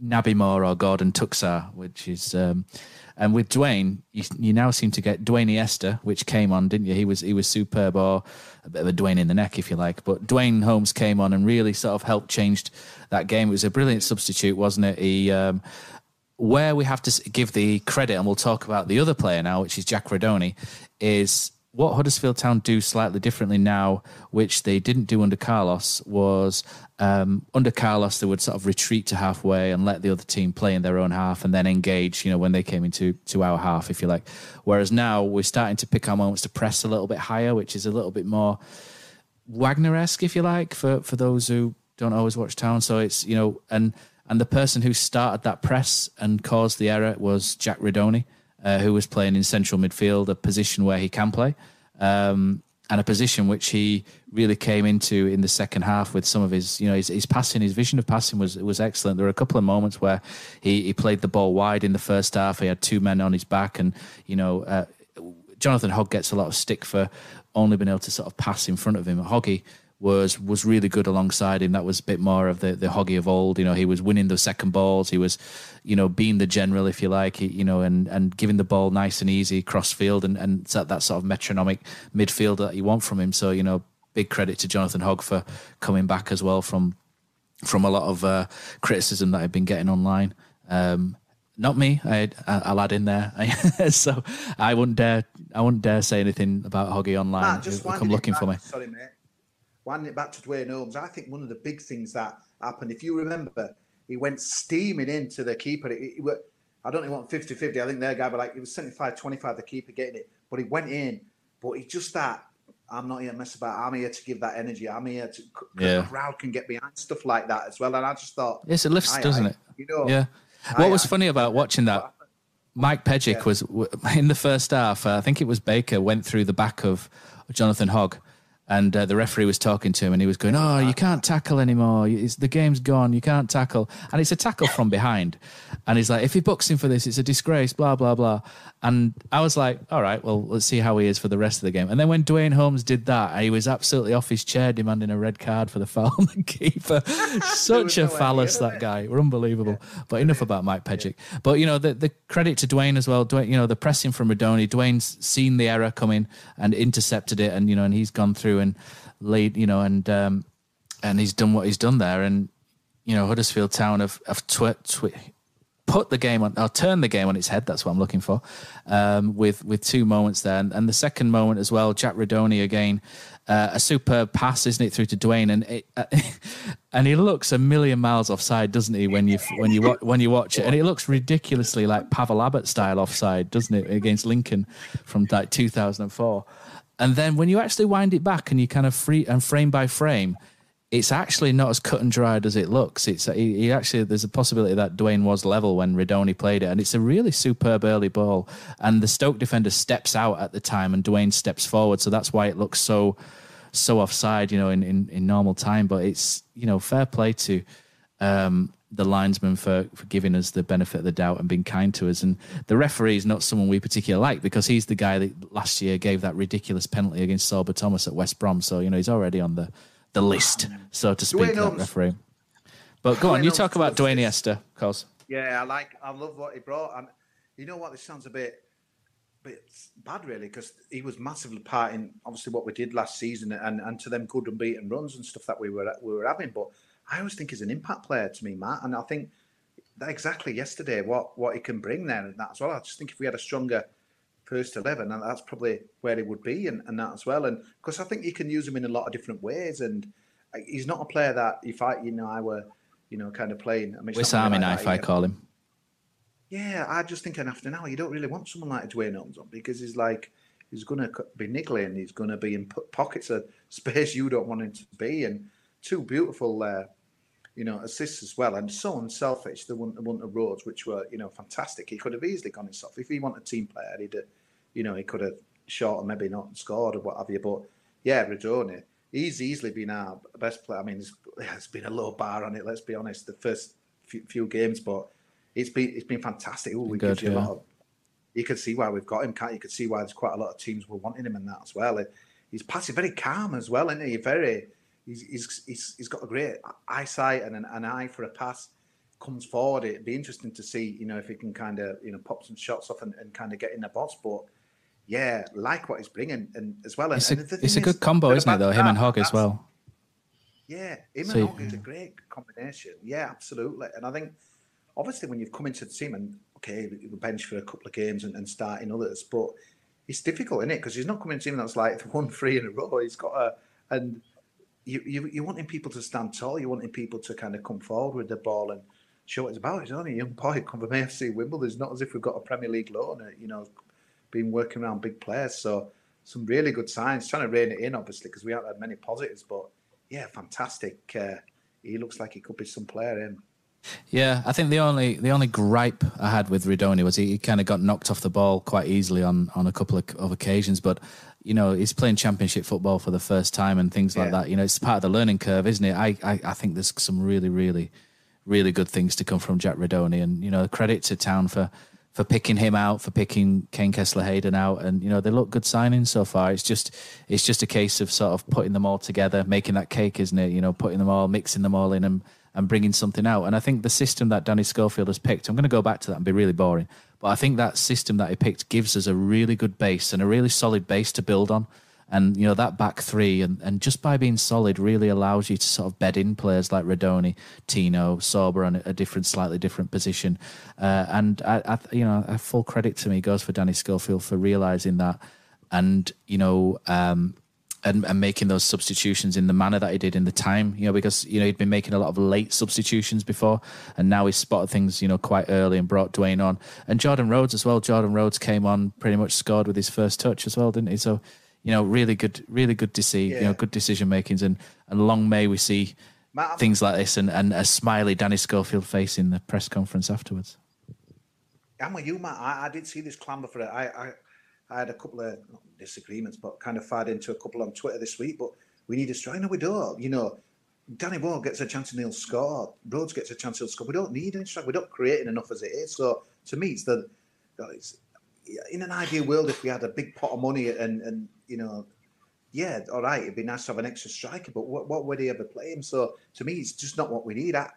Naby Moore or Gordon Tuxar, which is, um, and with Duane, you, you, now seem to get Duane Iniesta, which came on, didn't you? He was he was superb, or a bit of a Duane in the neck, if you like. But Duane Holmes came on and really sort of helped change that game. It was a brilliant substitute, wasn't it? He um, where we have to give the credit, and we'll talk about the other player now, which is Jack Rudoni, is what Huddersfield Town do slightly differently now, which they didn't do under Carlos, was um, under Carlos they would sort of retreat to halfway and let the other team play in their own half and then engage. You know when they came into to our half, if you like. Whereas now we're starting to pick our moments to press a little bit higher, which is a little bit more Wagner-esque, if you like, for for those who don't always watch Town. So it's you know and and the person who started that press and caused the error was Jack Rudoni uh, who was playing in central midfield, a position where he can play, um, and a position which he really came into in the second half with some of his, you know, his, his passing, his vision of passing was was excellent. There were a couple of moments where he, he played the ball wide in the first half. He had two men on his back, and you know, uh, Jonathan Hogg gets a lot of stick for only being able to sort of pass in front of him. Hoggy was was really good alongside him. That was a bit more of the the Hoggy of old. You know, he was winning the second balls. He was, you know, being the general, if you like. He, you know, and and giving the ball nice and easy cross field and and that, that sort of metronomic midfield that you want from him. So you know, big credit to Jonathan Hogg for coming back as well from from a lot of uh, criticism that I've been getting online. Um, not me. I, will add in there. so I wouldn't dare. I wouldn't dare say anything about Hoggy online. Matt, just come looking back, for me. Sorry, mate winding it back to Duane Holmes, I think one of the big things that happened, if you remember, he went steaming into the keeper. He, he, I don't want 50 50. I think their guy, but like it was 75 25, the keeper getting it. But he went in, but he just that. I'm not here to mess about. I'm here to give that energy. I'm here to. Yeah. The crowd can get behind stuff like that as well. And I just thought. Yes, it lifts, doesn't it? You know. Yeah. What was funny about watching that? Mike Pejic yeah. was in the first half. Uh, I think it was Baker went through the back of Jonathan Hogg and uh, the referee was talking to him and he was going, "Oh, you can't tackle anymore. It's, the game's gone. You can't tackle." And it's a tackle from behind, and he's like, "If he books him for this, it's a disgrace." Blah blah blah. And I was like, "All right, well, let's see how he is for the rest of the game." And then when Duane Holmes did that, he was absolutely off his chair demanding a red card for the foul on the keeper. Such a phallus, that guy. We're unbelievable. Yeah. But enough about Mike Pejic. Yeah. But you know, the the credit to Duane as well. Duane, you know, the pressing from Rudoni. Duane's seen the error coming and intercepted it, and you know, and he's gone through and laid, you know, and um, and he's done what he's done there, and you know, Huddersfield Town have have twi- twi- put the game on, or turned the game on its head. That's what I'm looking for. Um, with with two moments there, and, and, the second moment as well, Jack Rudoni again, uh, a superb pass, isn't it, through to Duane, and it, uh, and he looks a million miles offside, doesn't he? When you when you when you watch it, and it looks ridiculously like Pawel Abbott style offside, doesn't it, against Lincoln from like 2004. And then when you actually wind it back and you kind of free and frame by frame, it's actually not as cut and dried as it looks. It's he, he, actually there's a possibility that Duane was level when Rudoni played it, and it's a really superb early ball. And the Stoke defender steps out at the time, and Duane steps forward, so that's why it looks so so offside, you know, in, in, in normal time. But it's you know fair play to um, the linesman for, for giving us the benefit of the doubt and being kind to us. And the referee is not someone we particularly like because he's the guy that last year gave that ridiculous penalty against Sorba Thomas at West Brom. So, you know, he's already on the, the list, so to speak, that referee. But go Duane on, you talk about Duane Iniesta, cause. Yeah, I like, I love what he brought. And you know what, this sounds a bit, bit bad really because he was massively part in obviously what we did last season and, and to them good and unbeaten runs and stuff that we were we were having. But I always think he's an impact player to me, Matt. And I think that exactly yesterday what what he can bring there and that as well. I just think if we had a stronger first eleven, and that's probably where he would be, and, and that as well. And because I think you can use him in a lot of different ways. And uh, he's not a player that if I you know I were you know kind of playing. I mean, Swiss Army like knife, I call him. Yeah, I just think after now you don't really want someone like Holmes on because he's like he's going to be niggling, he's going to be in pockets of space you don't want him to be, and two beautiful, uh, you know, assists as well, and so unselfish. The one, the one of Rhodes, which were you know fantastic. He could have easily gone himself if he wanted a team player. He'd, have, you know, he could have shot or maybe not scored or what have you. But yeah, Rudoni, he's easily been our best player. I mean, there's been a low bar on it. Let's be honest. The first few, few games, but it's been it's been fantastic. Ooh, we Good, you yeah. a lot of. You can see why we've got him, can't you? You can see why there's quite a lot of teams were wanting him in that as well. He's passing very calm as well, isn't he? Very he's, he's, he's, he's got a great eyesight and an, an, eye for a pass. Comes forward, it'd be interesting to see, you know, if he can kind of, you know, pop some shots off and, and kind of get in the box. But yeah, like what he's bringing, and as well. It's and, a, and it's a good combo, isn't it? Though him and Hogg as well. Yeah, him so, and Hogg is a great combination. Yeah, absolutely. And I think obviously when you've come into the team and okay, you bench for a couple of games and, and starting others, but it's difficult, isn't it? Because he's not coming to him that's like one three in a row. He's got a and you you you wanting people to stand tall. You're wanting people to kind of come forward with the ball and show what it's about. He's only a young boy come from AFC Wimbledon. It's not as if we've got a Premier League loan. You know, been working around big players. So some really good signs. Trying to rein it in, obviously, because we haven't had many positives. But yeah, fantastic. Uh, he looks like he could be some player in. Yeah, I think the only the only gripe I had with Rudoni was he, he kind of got knocked off the ball quite easily on on a couple of, of occasions. But you know, he's playing championship football for the first time and things like yeah. that. You know, it's part of the learning curve, isn't it? I, I I think there's some really really really good things to come from Jack Rudoni, and you know, credit to Town for for picking him out, for picking Kaine Kesler Hayden out, and you know they look good signings so far. It's just it's just a case of sort of putting them all together, making that cake, isn't it? You know, putting them all, mixing them all in, and and bringing something out. And I think the system that Danny Schofield has picked, I'm going to go back to that and be really boring, but I think that system that he picked gives us a really good base and a really solid base to build on. And you know that back three, and, and just by being solid, really allows you to sort of bed in players like Rudoni, Tino, Sorba on a different, slightly different position. Uh, and I, I, you know, full credit to me goes for Danny Schofield for realizing that, and you know, um, and, and, making those substitutions in the manner that he did in the time, you know, because you know he'd been making a lot of late substitutions before, and now he's spotted things, you know, quite early and brought Duane on, and Jordan Rhodes as well. Jordan Rhodes came on pretty much scored with his first touch as well, didn't he? So, you know, really good, really good to see, yeah. you know, good decision makings, and and long may we see Matt, things like this, and and a smiley Danny Schofield face in the press conference afterwards. I'm with you, Matt. I, I did see this clamber for it. I, I I had a couple of disagreements, but kind of fired into a couple on Twitter this week. But we need a striker. No, we don't. You know, Danny Moore gets a chance and he'll score. Rhodes gets a chance he'll score. We don't need any striker. We're not creating enough as it is. So to me, it's the it's, in an ideal world if we had a big pot of money and and you know, yeah, all right, it'd be nice to have an extra striker. But what, what would he ever play him? So to me, it's just not what we need. I,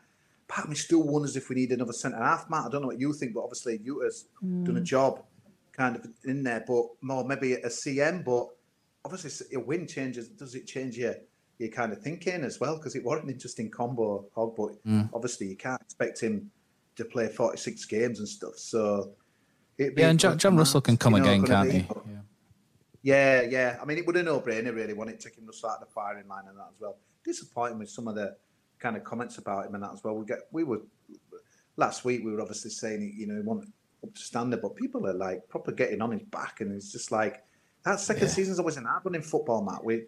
part of me still wonders if we need another centre half, Matt. I don't know what you think, but obviously you has mm. done a job kind of in there, but more maybe a CM. But obviously, a win changes. Does it change your your kind of thinking as well? Because it was an interesting combo, Hogg. But mm. obviously, you can't expect him to play forty six games and stuff. So yeah, and John, Jon Russell can come you know, again, can't he? Yeah. Yeah, yeah. I mean, it would a no-brainer, really, when it took him to start the firing line and that as well. Disappointing with some of the kind of comments about him and that as well. We get, we were last week. We were obviously saying, you know, he wanted up to standard, but people are like proper getting on his back, and it's just like that second yeah. season's always an hard one in football, Matt. We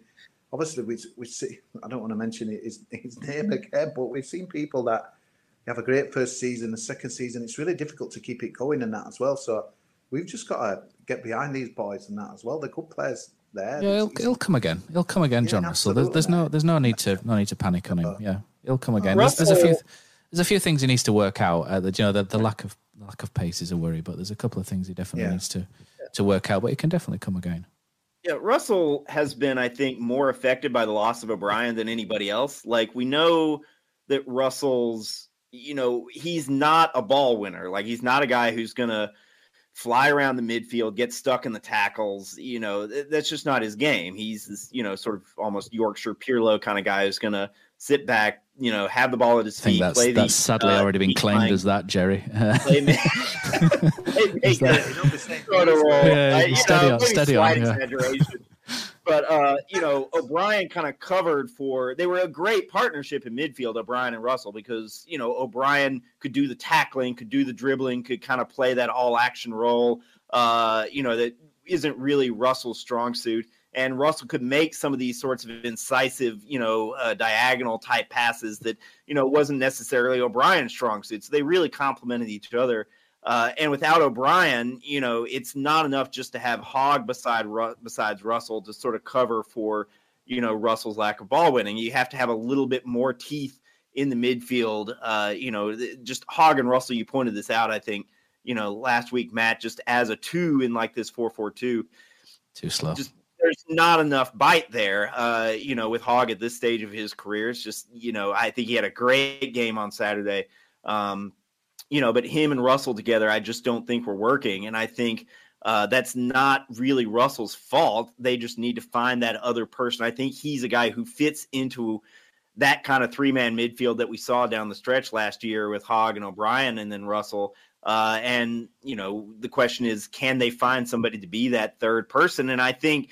obviously we we see. I don't want to mention his his name mm. again, but we've seen people that have a great first season, the second season, it's really difficult to keep it going and that as well. So we've just got to get behind these boys and that as well. They're good players there. Yeah, he'll, he'll come again. He'll come again, Jon Russell. There's, there's, no there's no need to no need to panic on him. Yeah, he'll come again. There's, there's, a few there's a few things he needs to work out. Uh, the, you know, the, the lack of lack of pace is a worry, but there's a couple of things he definitely yeah. needs to to work out. But he can definitely come again. Yeah, Russell has been, I think, more affected by the loss of O'Brien than anybody else. Like we know that Russell's, you know, he's not a ball winner. Like he's not a guy who's gonna fly around the midfield, get stuck in the tackles. You know, that's just not his game. He's this, you know, sort of almost Yorkshire Pirlo kind of guy who's gonna sit back, you know, have the ball at his feet. that's, play that's the, sadly uh, already been claimed line. as that, Jerry. play, hey, hey, steady on, steady on. Yeah. but uh, you know, O'Brien kind of covered for. They were a great partnership in midfield, O'Brien and Russell, because you know O'Brien could do the tackling, could do the dribbling, could kind of play that all action role. Uh, you know that isn't really Russell's strong suit and Russell could make some of these sorts of incisive, you know, uh, diagonal type passes that you know wasn't necessarily O'Brien's strong suit. So they really complemented each other. Uh, and without O'Brien, you know, it's not enough just to have Hogg beside besides Russell to sort of cover for you know Russell's lack of ball winning. You have to have a little bit more teeth in the midfield. Uh, you know, just Hogg and Russell. You pointed this out, I think. You know, last week, Matt, just as a two in like this four four two. Too slow. Just there's not enough bite there. Uh, you know, with Hogg at this stage of his career, it's just you know I think he had a great game on Saturday. Um, you know, but him and Russell together, I just don't think we're working, and I think. Uh, that's not really Russell's fault. They just need to find that other person. I think he's a guy who fits into that kind of three man midfield that we saw down the stretch last year with Hogg and O'Brien and then Russell. Uh, and you know, the question is, can they find somebody to be that third person? And I think,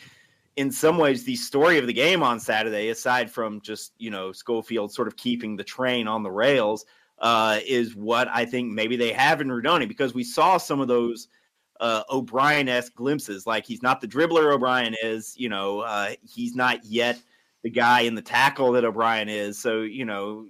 in some ways, the story of the game on Saturday, aside from just you know Schofield sort of keeping the train on the rails, uh, is what I think maybe they have in Rudoni because we saw some of those uh, O'Brien esque glimpses. Like he's not the dribbler O'Brien is, you know, uh, he's not yet the guy in the tackle that O'Brien is. So, you know,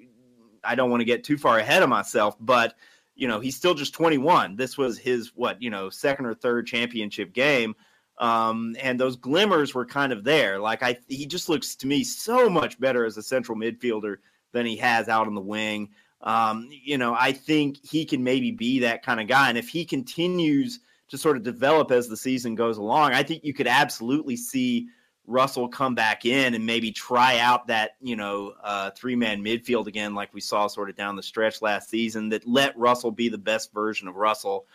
I don't want to get too far ahead of myself, but, you know, he's still just 21. This was his, what, you know, second or third championship game. Um, and those glimmers were kind of there. Like I, he just looks to me so much better as a central midfielder than he has out on the wing. Um, you know, I think he can maybe be that kind of guy. And if he continues to sort of develop as the season goes along, I think you could absolutely see Russell come back in and maybe try out that, you know, uh, three man midfield again, like we saw sort of down the stretch last season, that let Russell be the best version of Russell.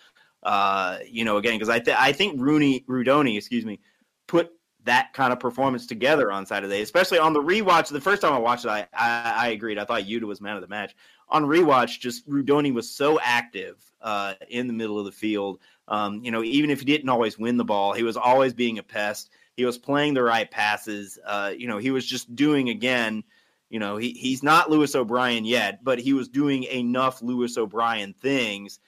Uh, you know, again, because I, th- I think Rooney, Rudoni, excuse me, put that kind of performance together on Saturday, especially on the rewatch. The first time I watched it, I, I, I agreed. I thought Yuta was man of the match. On rewatch, just Rudoni was so active uh, in the middle of the field. Um, you know, even if he didn't always win the ball, he was always being a pest. He was playing the right passes. Uh, you know, he was just doing again. You know, he, he's not Lewis O'Brien yet, but he was doing enough Lewis O'Brien things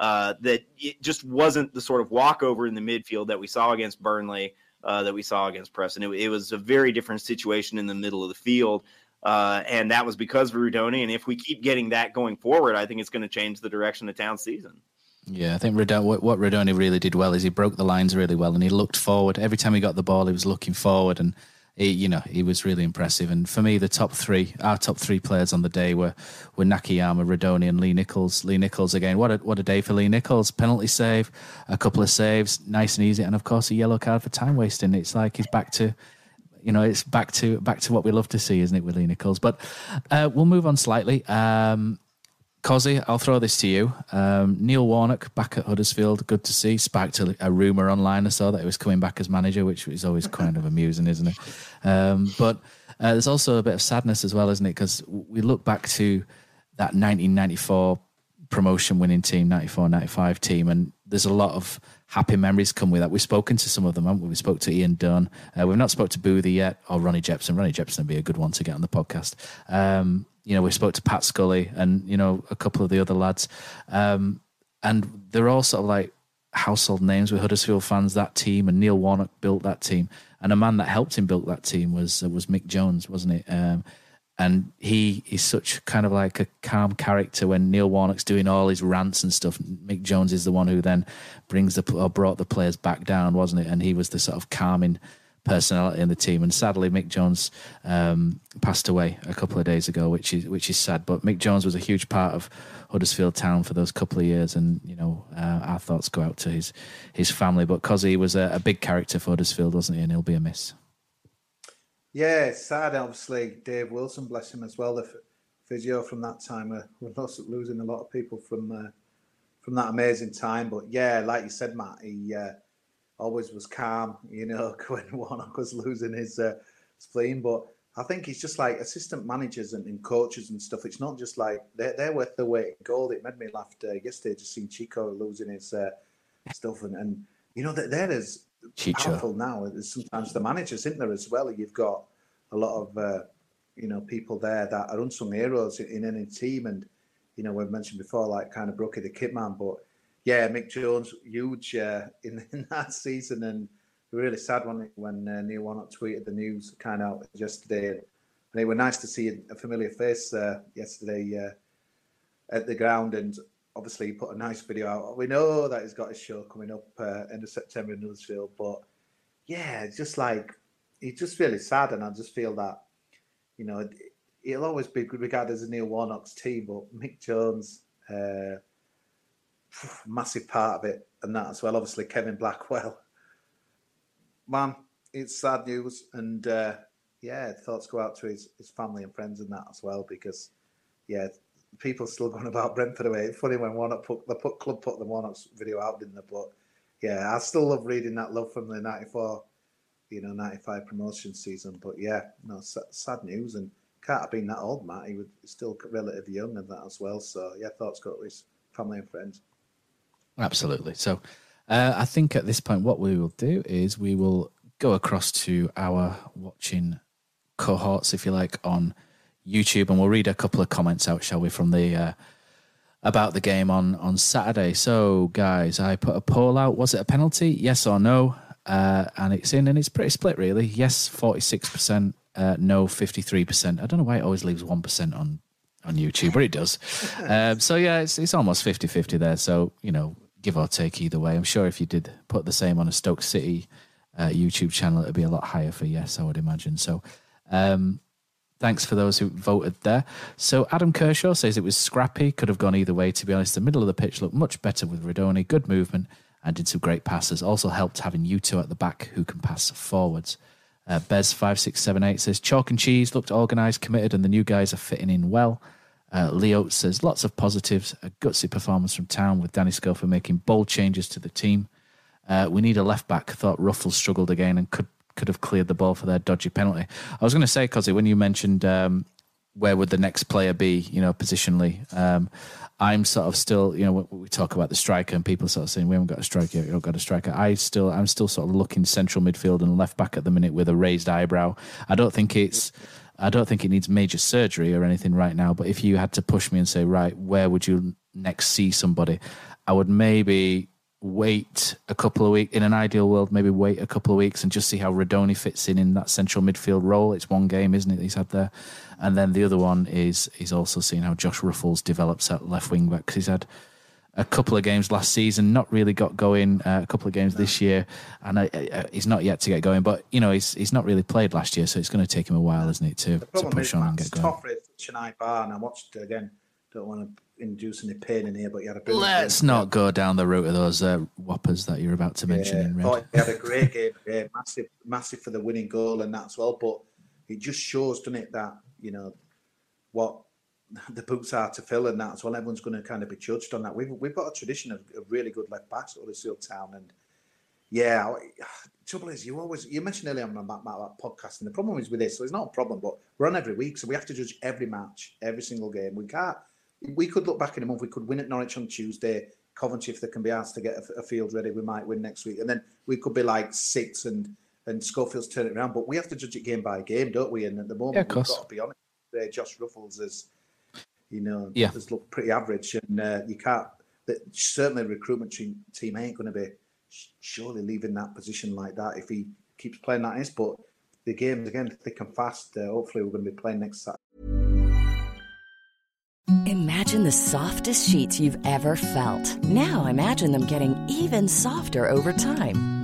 uh, that it just wasn't the sort of walkover in the midfield that we saw against Burnley, uh, that we saw against Preston. It, it, was a very different situation in the middle of the field. Uh, and that was because of Rudoni. And if we keep getting that going forward, I think it's going to change the direction of town season. Yeah, I think what, what Rudoni really did well is he broke the lines really well and he looked forward. Every time he got the ball, he was looking forward and he, you know, he was really impressive. And for me, the top three, our top three players on the day were were Nakayama, Rudoni, and Lee Nicholls. Lee Nicholls again. What a what a day for Lee Nicholls! Penalty save, a couple of saves, nice and easy, and of course a yellow card for time wasting. It's like he's back to you know, it's back to back to what we love to see, isn't it, with Lee Nicholls? But uh, we'll move on slightly. Um, Cozzy, I'll throw this to you. Um, Neil Warnock back at Huddersfield, good to see. Sparked a, a rumour online. I saw that he was coming back as manager, which is always kind of amusing, isn't it? Um, but uh, there's also a bit of sadness as well, isn't it? Because we look back to that 1994 promotion winning team, 94 95 team, and there's a lot of happy memories come with that. We've spoken to some of them, haven't we? We spoke to Ian Dunn. Uh, we've not spoke to Boothie yet, or Ronnie Jepson. Ronnie Jepson would be a good one to get on the podcast. Um, you know, we spoke to Pat Scully and, you know, a couple of the other lads. Um, and they're all sort of like household names with Huddersfield fans, that team, and Neil Warnock built that team. And a man that helped him build that team was uh, was Mick Jones, wasn't it? Um, and he is such kind of like a calm character when Neil Warnock's doing all his rants and stuff. Mick Jones is the one who then brings the or brought the players back down, wasn't it? And he was the sort of calming personality in the team. And sadly, Mick Jones um, passed away a couple of days ago, which is which is sad. But Mick Jones was a huge part of Huddersfield Town for those couple of years, and you know uh, our thoughts go out to his his family. But Cozzy was a, a big character for Huddersfield, wasn't he? And he'll be a miss. Yeah, sad. Obviously, Dave Wilson, bless him as well. The physio from that time, uh, we're losing a lot of people from uh, from that amazing time. But yeah, like you said, Matt, he uh, always was calm. You know, when Warnock was losing his uh, spleen, but I think it's just like assistant managers and, and, coaches and stuff. It's not just like they're, they're worth the weight in gold. It made me laugh uh, yesterday just seeing Chico losing his uh, stuff and, and you know that there is Chicho. powerful now. There's sometimes the managers, isn't there, as well? You've got a lot of, uh, you know, people there that are unsung heroes in, in, any team. And, you know, we've mentioned before, like kind of Brookie the Kit Man. But yeah, Mick Jones, huge uh, in, in that season. And really sad when, when uh, Neil Warnock tweeted the news kind of yesterday. And it was nice to see a familiar face uh, yesterday uh, at the ground. And obviously he put a nice video out. We know that he's got his show coming up uh, end of September in Huddersfield, but yeah, just like he's just really sad, and I just feel that you know it'll always be regarded as a Neil Warnock's team, but Mick Jones, uh, massive part of it, and that as well. Obviously, Kevin Blackwell, man, it's sad news, and uh, yeah, thoughts go out to his his family and friends and that as well, because yeah, people still going about Brentford away. It's funny when Warnock put the put club put the Warnock's video out, didn't they? But yeah, I still love reading that love from the '94, you know, '95 promotion season. But yeah, no, sad news and can't have been that old, Matt. He was still relatively young and that as well. So yeah, thoughts go to his family and friends. Absolutely. So uh, I think at this point, what we will do is we will go across to our watching cohorts, if you like, on YouTube, and we'll read a couple of comments out, shall we, from the uh, about the game on on Saturday. So, guys, I put a poll out. Was it a penalty? Yes or no? Uh, and it's in, and it's pretty split, really. Yes, forty six percent. Uh, no, fifty three percent. I don't know why it always leaves one percent on on YouTube, but it does. um, so yeah, it's it's almost 50-50 there. So you know, give or take either way. I'm sure if you did put the same on a Stoke City uh, YouTube channel, it'd be a lot higher for yes, I would imagine. So. Um, Thanks for those who voted there. So Adam Kershaw says it was scrappy, could have gone either way. To be honest, the middle of the pitch looked much better with Rudoni, good movement, and did some great passes. Also helped having you two at the back who can pass forwards. Uh, Bez five six seven eight says chalk and cheese looked organised, committed, and the new guys are fitting in well. Uh, Leo says lots of positives, a gutsy performance from town with Danny Schofield making bold changes to the team. Uh, we need a left back. Thought Ruffels struggled again and could could have cleared the ball for their dodgy penalty. I was going to say, Cozzy, when you mentioned um, where would the next player be, you know, positionally, um, I'm sort of still, you know, we talk about the striker and people sort of saying we haven't got a striker, you haven't got a striker. I still, I'm still sort of looking central midfield and left back at the minute with a raised eyebrow. I don't think it's. I don't think it needs major surgery or anything right now, but if you had to push me and say, right, where would you next see somebody? I would maybe wait a couple of weeks in an ideal world maybe wait a couple of weeks and just see how Rudoni fits in in that central midfield role it's one game isn't it he's had there and then the other one is he's also seeing how Josh Ruffels develops at left wing back because he's had a couple of games last season not really got going uh, a couple of games this year and uh, uh, he's not yet to get going but you know he's he's not really played last year so it's going to take him a while isn't it to, to push on and get going Toffrey, Chennai Bar and I watched it again don't want to induce any pain in here, but you had a brilliant Let's game. not go down the route of those uh, whoppers that you're about to mention Yeah. in red. Oh, he had a great game, yeah, massive, massive for the winning goal and that as well. But it just shows, doesn't it, that you know what the boots are to fill and that as well. Everyone's going to kind of be judged on that. We've we've got a tradition of, of really good left backs at Huddersfield Town, and yeah, trouble is you always you mentioned earlier on about, about that podcast, and the problem is with this, so it's not a problem, but we're on every week, so we have to judge every match, every single game. We can't. We could look back in a month. We could win at Norwich on Tuesday. Coventry, if they can be asked to get a, a field ready, we might win next week, and then we could be like six and and Schofield's turn it around. But we have to judge it game by game, don't we? And at the moment, Yeah, we've got to be honest. Josh Ruffels is, you know, Yeah. has looked pretty average, and uh, you can't. That certainly, the recruitment team, team ain't going to be surely leaving that position like that if he keeps playing that is. But the games again thick and fast. Uh, hopefully, we're going to be playing next Saturday. Imagine the softest sheets you've ever felt. Now imagine them getting even softer over time.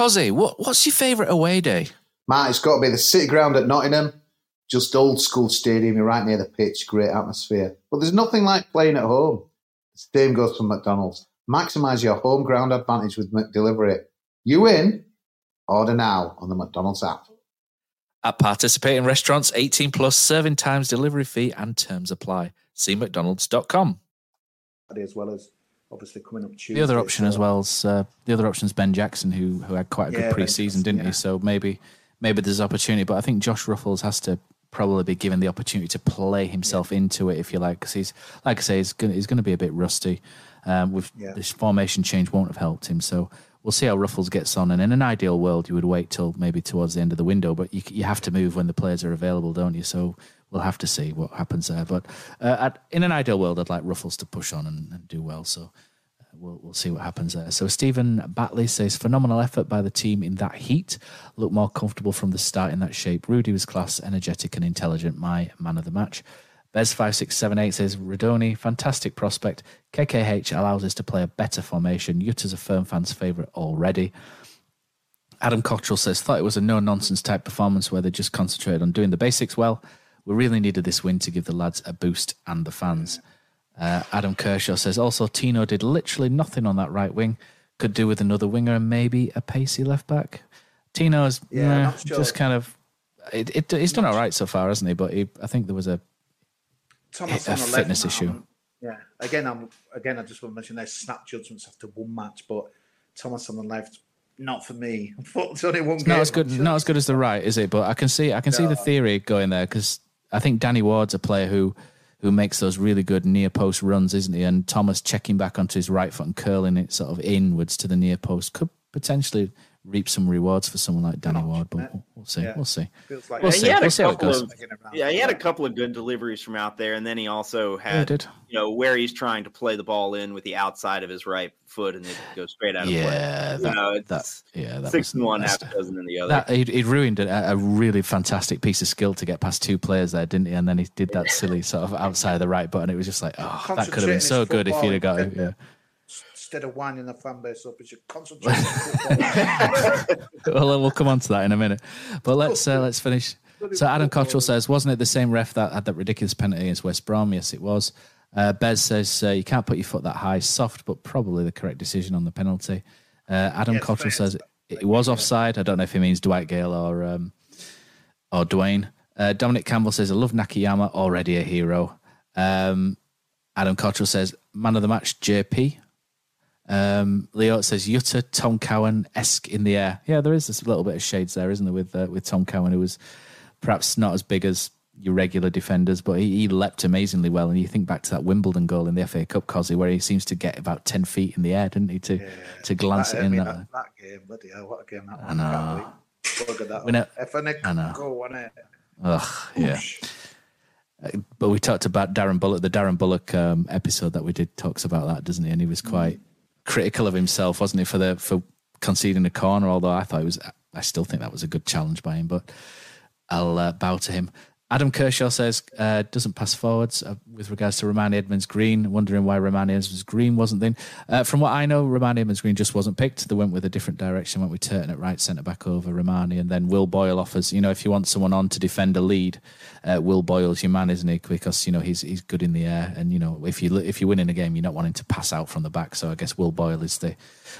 Cozzy, what, what's your favourite away day? Matt, it's got to be the City Ground at Nottingham. Just old school stadium. You're right near the pitch. Great atmosphere. But there's nothing like playing at home. The same goes for McDonald's. Maximise your home ground advantage with McDelivery. You in? Order now on the McDonald's app. At participating restaurants, 18 plus, serving times, delivery fee, and terms apply. See McDonald's.com. as well as obviously coming up Tuesday. The other option as well is uh, the other option is Ben Jackson, who who had quite a good Yeah, Ben pre-season, didn't he? So maybe maybe there's opportunity, but I think Josh Ruffels has to probably be given the opportunity to play himself into it, if you like, because he's like I say, he's going he's going to be a bit rusty. Um, with Yeah. this formation change won't have helped him, so we'll see how Ruffels gets on. And in an ideal world, you would wait till maybe towards the end of the window, but you you have to move when the players are available, don't you? So we'll have to see what happens there. But uh, at, in an ideal world, I'd like Ruffels to push on and, and do well. So we'll, we'll see what happens there. So Stephen Batley says phenomenal effort by the team in that heat. Looked more comfortable from the start in that shape. Rudy was class, energetic and intelligent. My man of the match. Bez five six seven eight says Rudoni fantastic prospect. KKH allows us to play a better formation. Yuta's a firm fans favourite already. Adam Cottrell says thought it was a no nonsense type performance where they just concentrated on doing the basics well. We really needed this win to give the lads a boost and the fans. Uh, Adam Kershaw says also Tino did literally nothing on that right wing. Could do with another winger and maybe a pacey left back. Tino's Yeah, nah, sure. just kind of. It, it, he's done all right so far, hasn't he? But he, I think there was a Thomas a on the left, fitness issue. Yeah, again, I'm again. I just want to mention there's snap judgments after one match, but Thomas on the left, not for me. It's only one It's game. not as good, not as good as the right, is it? But I can see, I can see the theory going there because I think Danny Ward's a player who, who makes those really good near post runs, isn't he? And Thomas checking back onto his right foot and curling it sort of inwards to the near post could potentially reap some rewards for someone like Danny Ward. But we'll, we'll see, Yeah. we'll see. Like We'll Yeah, see. he had We'll a see how it couple goes. of yeah, he had a couple of good deliveries from out there, and then he also he had did. you know where he's trying to play the ball in with the outside of his right foot, and it goes straight out of Yeah, play. that- you know, it's that- yeah, that six was and one, half nasty. a dozen in the other. That he'd, he'd ruined a, a really fantastic piece of skill to get past two players there, didn't he? And then he did that silly sort of outside of the right button. It was just like, oh, that could have been so good if football you'd have got it. Yeah. Instead of winding the fan base up, you should concentrate well, we'll come on to that in a minute. But let's uh, let's finish. So Adam Cottrell says, wasn't it the same ref that had that ridiculous penalty against West Brom? Yes, it was. Uh, Bez says uh, you can't put your foot that high. Soft, but probably the correct decision on the penalty. Uh, Adam Yes, Cottrell says it was offside. I don't know if he means Dwight Gayle or um, or Duane. Uh, Dominic Campbell says I love Nakayama, already a hero. Um, Adam Cottrell says man of the match JP. Um, Leo says Yuta Tom Cowan esque in the air. Yeah, there is this little bit of shades there, isn't there, with uh, with Tom Cowan, who was perhaps not as big as your regular defenders, but he, he leapt amazingly well. And you think back to that Wimbledon goal in the FA Cup, Cozzy, where he seems to get about ten feet in the air, didn't he, to to glance that, it I in. mean, That, that, game, bloody hell, what a game that was. I know. Look at that. We know- If I I know. go, wasn't it? Ugh, yeah. Uh, But we talked about Darren Bullock. The Darren Bullock um, episode that we did talks about that, doesn't he? And he was quite critical of himself, wasn't he, for the for conceding a corner? Although I thought it was, I still think that was a good challenge by him. But I'll uh, bow to him. Adam Kershaw says uh, doesn't pass forwards uh, with regards to Rarmani Edmonds Green. Wondering why Rarmani Edmonds Green wasn't then. Uh, from what I know, Rarmani Edmonds Green just wasn't picked. They went with a different direction. Went with Turton at right centre back over Rarmani, and then Will Boyle offers. You know, if you want someone on to defend a lead, uh, Will Boyle's your man, isn't he? Because you know he's he's good in the air, and you know if you if you win in a game, you're not wanting to pass out from the back. So I guess Will Boyle is the.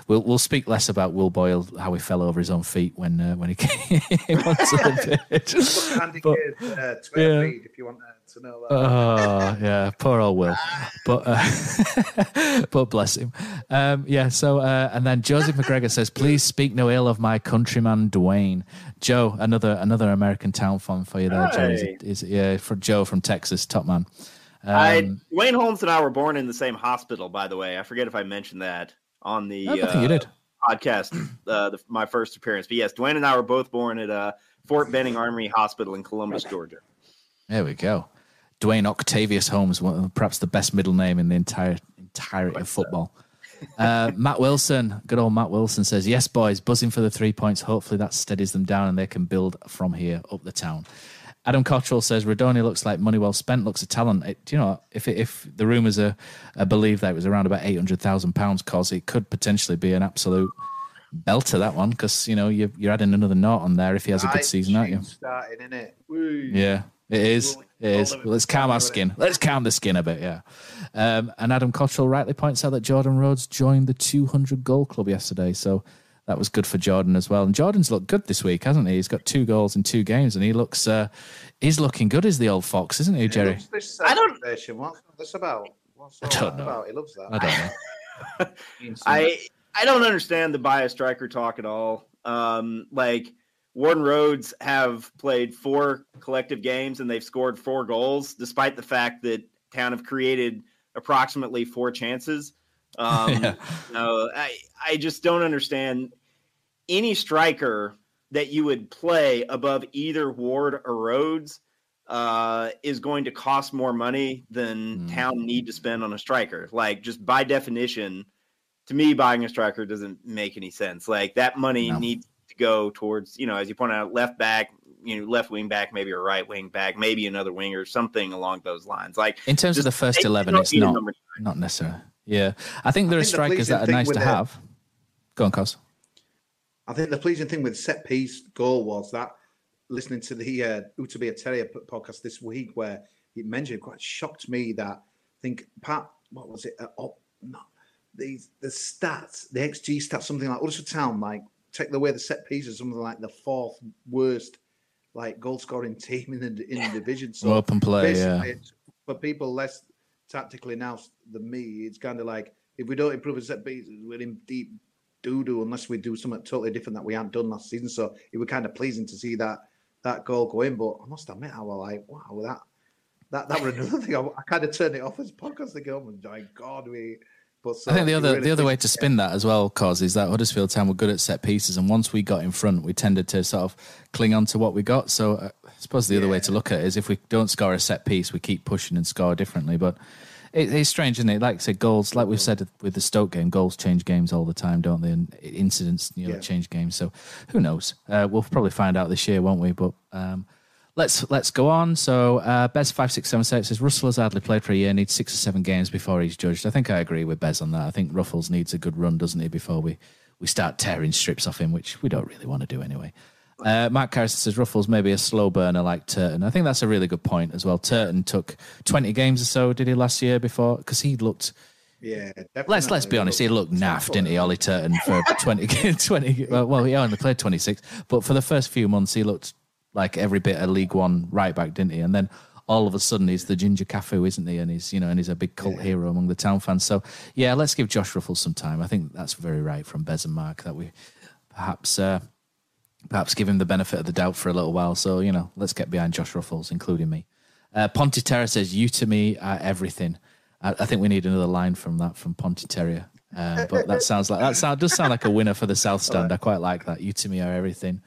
We'll we'll speak less about Will Boyle how he fell over his own feet when uh, when he came onto the pitch. Look at Andy But- uh, Twitter yeah. feed if you want uh, to know that. Oh yeah, poor old Will. But uh, but bless him. Um, yeah. So uh, and then Joseph McGregor says, "Please speak no ill of my countryman Duane." Joe, another another American town fan for you there, Joe. Is, Hey. is yeah for Joe from Texas, top man. Um, I Wayne Holmes and I were born in the same hospital, by the way. I forget if I mentioned that on the I uh, think you did. podcast, uh, the, my first appearance. But yes, Duane and I were both born at uh, Fort Benning Armory Hospital in Columbus, Georgia. There we go. Duane Octavius Holmes, perhaps the best middle name in the entire entirety of football. Uh, Matt Wilson, good old Matt Wilson says, "Yes, boys, buzzing for the three points. Hopefully that steadies them down and they can build from here up the town." Adam Cottrell says, "Rudoni looks like money well spent. Looks a talent. It, do you know if it, if the rumours are, are believed that it was around about eight hundred thousand pounds, cause it could potentially be an absolute belter that one because you know you're, you're adding another knot on there if he has a good season, aren't you?" Starting in it. Yeah, it is. It is. Let's calm our skin. Let's calm the skin a bit. Yeah. Um, and Adam Cottrell rightly points out that Jordan Rhodes joined the 200 goal club yesterday, so that was good for Jordan as well. And Jordan's looked good this week, hasn't he? He's got two goals in two games, and he looks uh, he's looking good as the old fox, isn't he, Jerry? This I don't- celebration, What's this about? What's all don't know. about? He loves that. I don't know. I I don't understand the bias striker talk at all. Um, like Warden Rhodes have played four collective games and they've scored four goals, despite the fact that Town have created approximately four chances. Um, Yeah. no, I I just don't understand any striker that you would play above either Ward or Rhodes uh, is going to cost more money than Mm. Town need to spend on a striker. Like just by definition, to me, buying a striker doesn't make any sense. Like that money No. needs go towards, you know, as you point out, left back, you know, left wing back, maybe a right wing back, maybe another winger, something along those lines. Like In terms of the first they- they 11, it's not number not necessarily. Yeah, I think there I are think strikers pleasing that are nice with to it- have. Go on, Cos. I think the pleasing thing with set piece goal was that listening to the uh, Utabia Terrier podcast this week, where he mentioned, it quite shocked me that I think Pat, what was it? Uh, oh, no, the the stats, the XG stats, something like Huddersfield Town, like take away the set pieces, something like the fourth worst like goal scoring team in the in the division. So open play, yeah. For people less tactically now than me, it's kind of like if we don't improve a set pieces, we're in deep doo doo unless we do something totally different that we hadn't done last season. So it was kind of pleasing to see that that goal go in. But I must admit, I was like, wow, that that that was another thing. I, I kind of turned it off as podcast to go, oh my God, we. But so I think the other really the other way to spin that as well, cause is that Huddersfield Town were good at set pieces, and once we got in front, we tended to sort of cling on to what we got. So uh, I suppose the yeah. other way to look at it is if we don't score a set piece, we keep pushing and score differently. But it, it's strange, isn't it? Like I said, goals, like we've said with the Stoke game, goals change games all the time, don't they? And incidents, you know, yeah. change games. So who knows? Uh, we'll probably find out this year, won't we? But um, let's let's go on. So uh, Bez five six seven six says Russell has hardly played for a year, needs six or seven games before he's judged. I think I agree with Bez on that. I think Ruffels needs a good run, doesn't he, before we we start tearing strips off him, which we don't really want to do anyway. Uh, Mark Carson says Ruffels maybe a slow burner like Turton. I think that's a really good point as well. Turton took 20 games or so, did he last year before? Because he looked. Yeah, let's let's be honest. He looked naff, didn't he, Ollie Turton, for 20, 20 well, well, he only played 26, but for the first few months, he looked like every bit of League One right back, didn't he? And then all of a sudden he's the Ginger Cafu, isn't he? And he's you know, and he's a big cult yeah. hero among the town fans. So yeah, let's give Josh Ruffels some time. I think that's very right from Bez and Mark that we perhaps uh, perhaps give him the benefit of the doubt for a little while. So, you know, let's get behind Josh Ruffels, including me. Uh, Ponty Terra says, You to me are everything. I, I, think we need another line from that from Ponty Terrier. Uh, but that sounds like that sound, does sound like a winner for the South Stand. I quite like that. You to me are everything.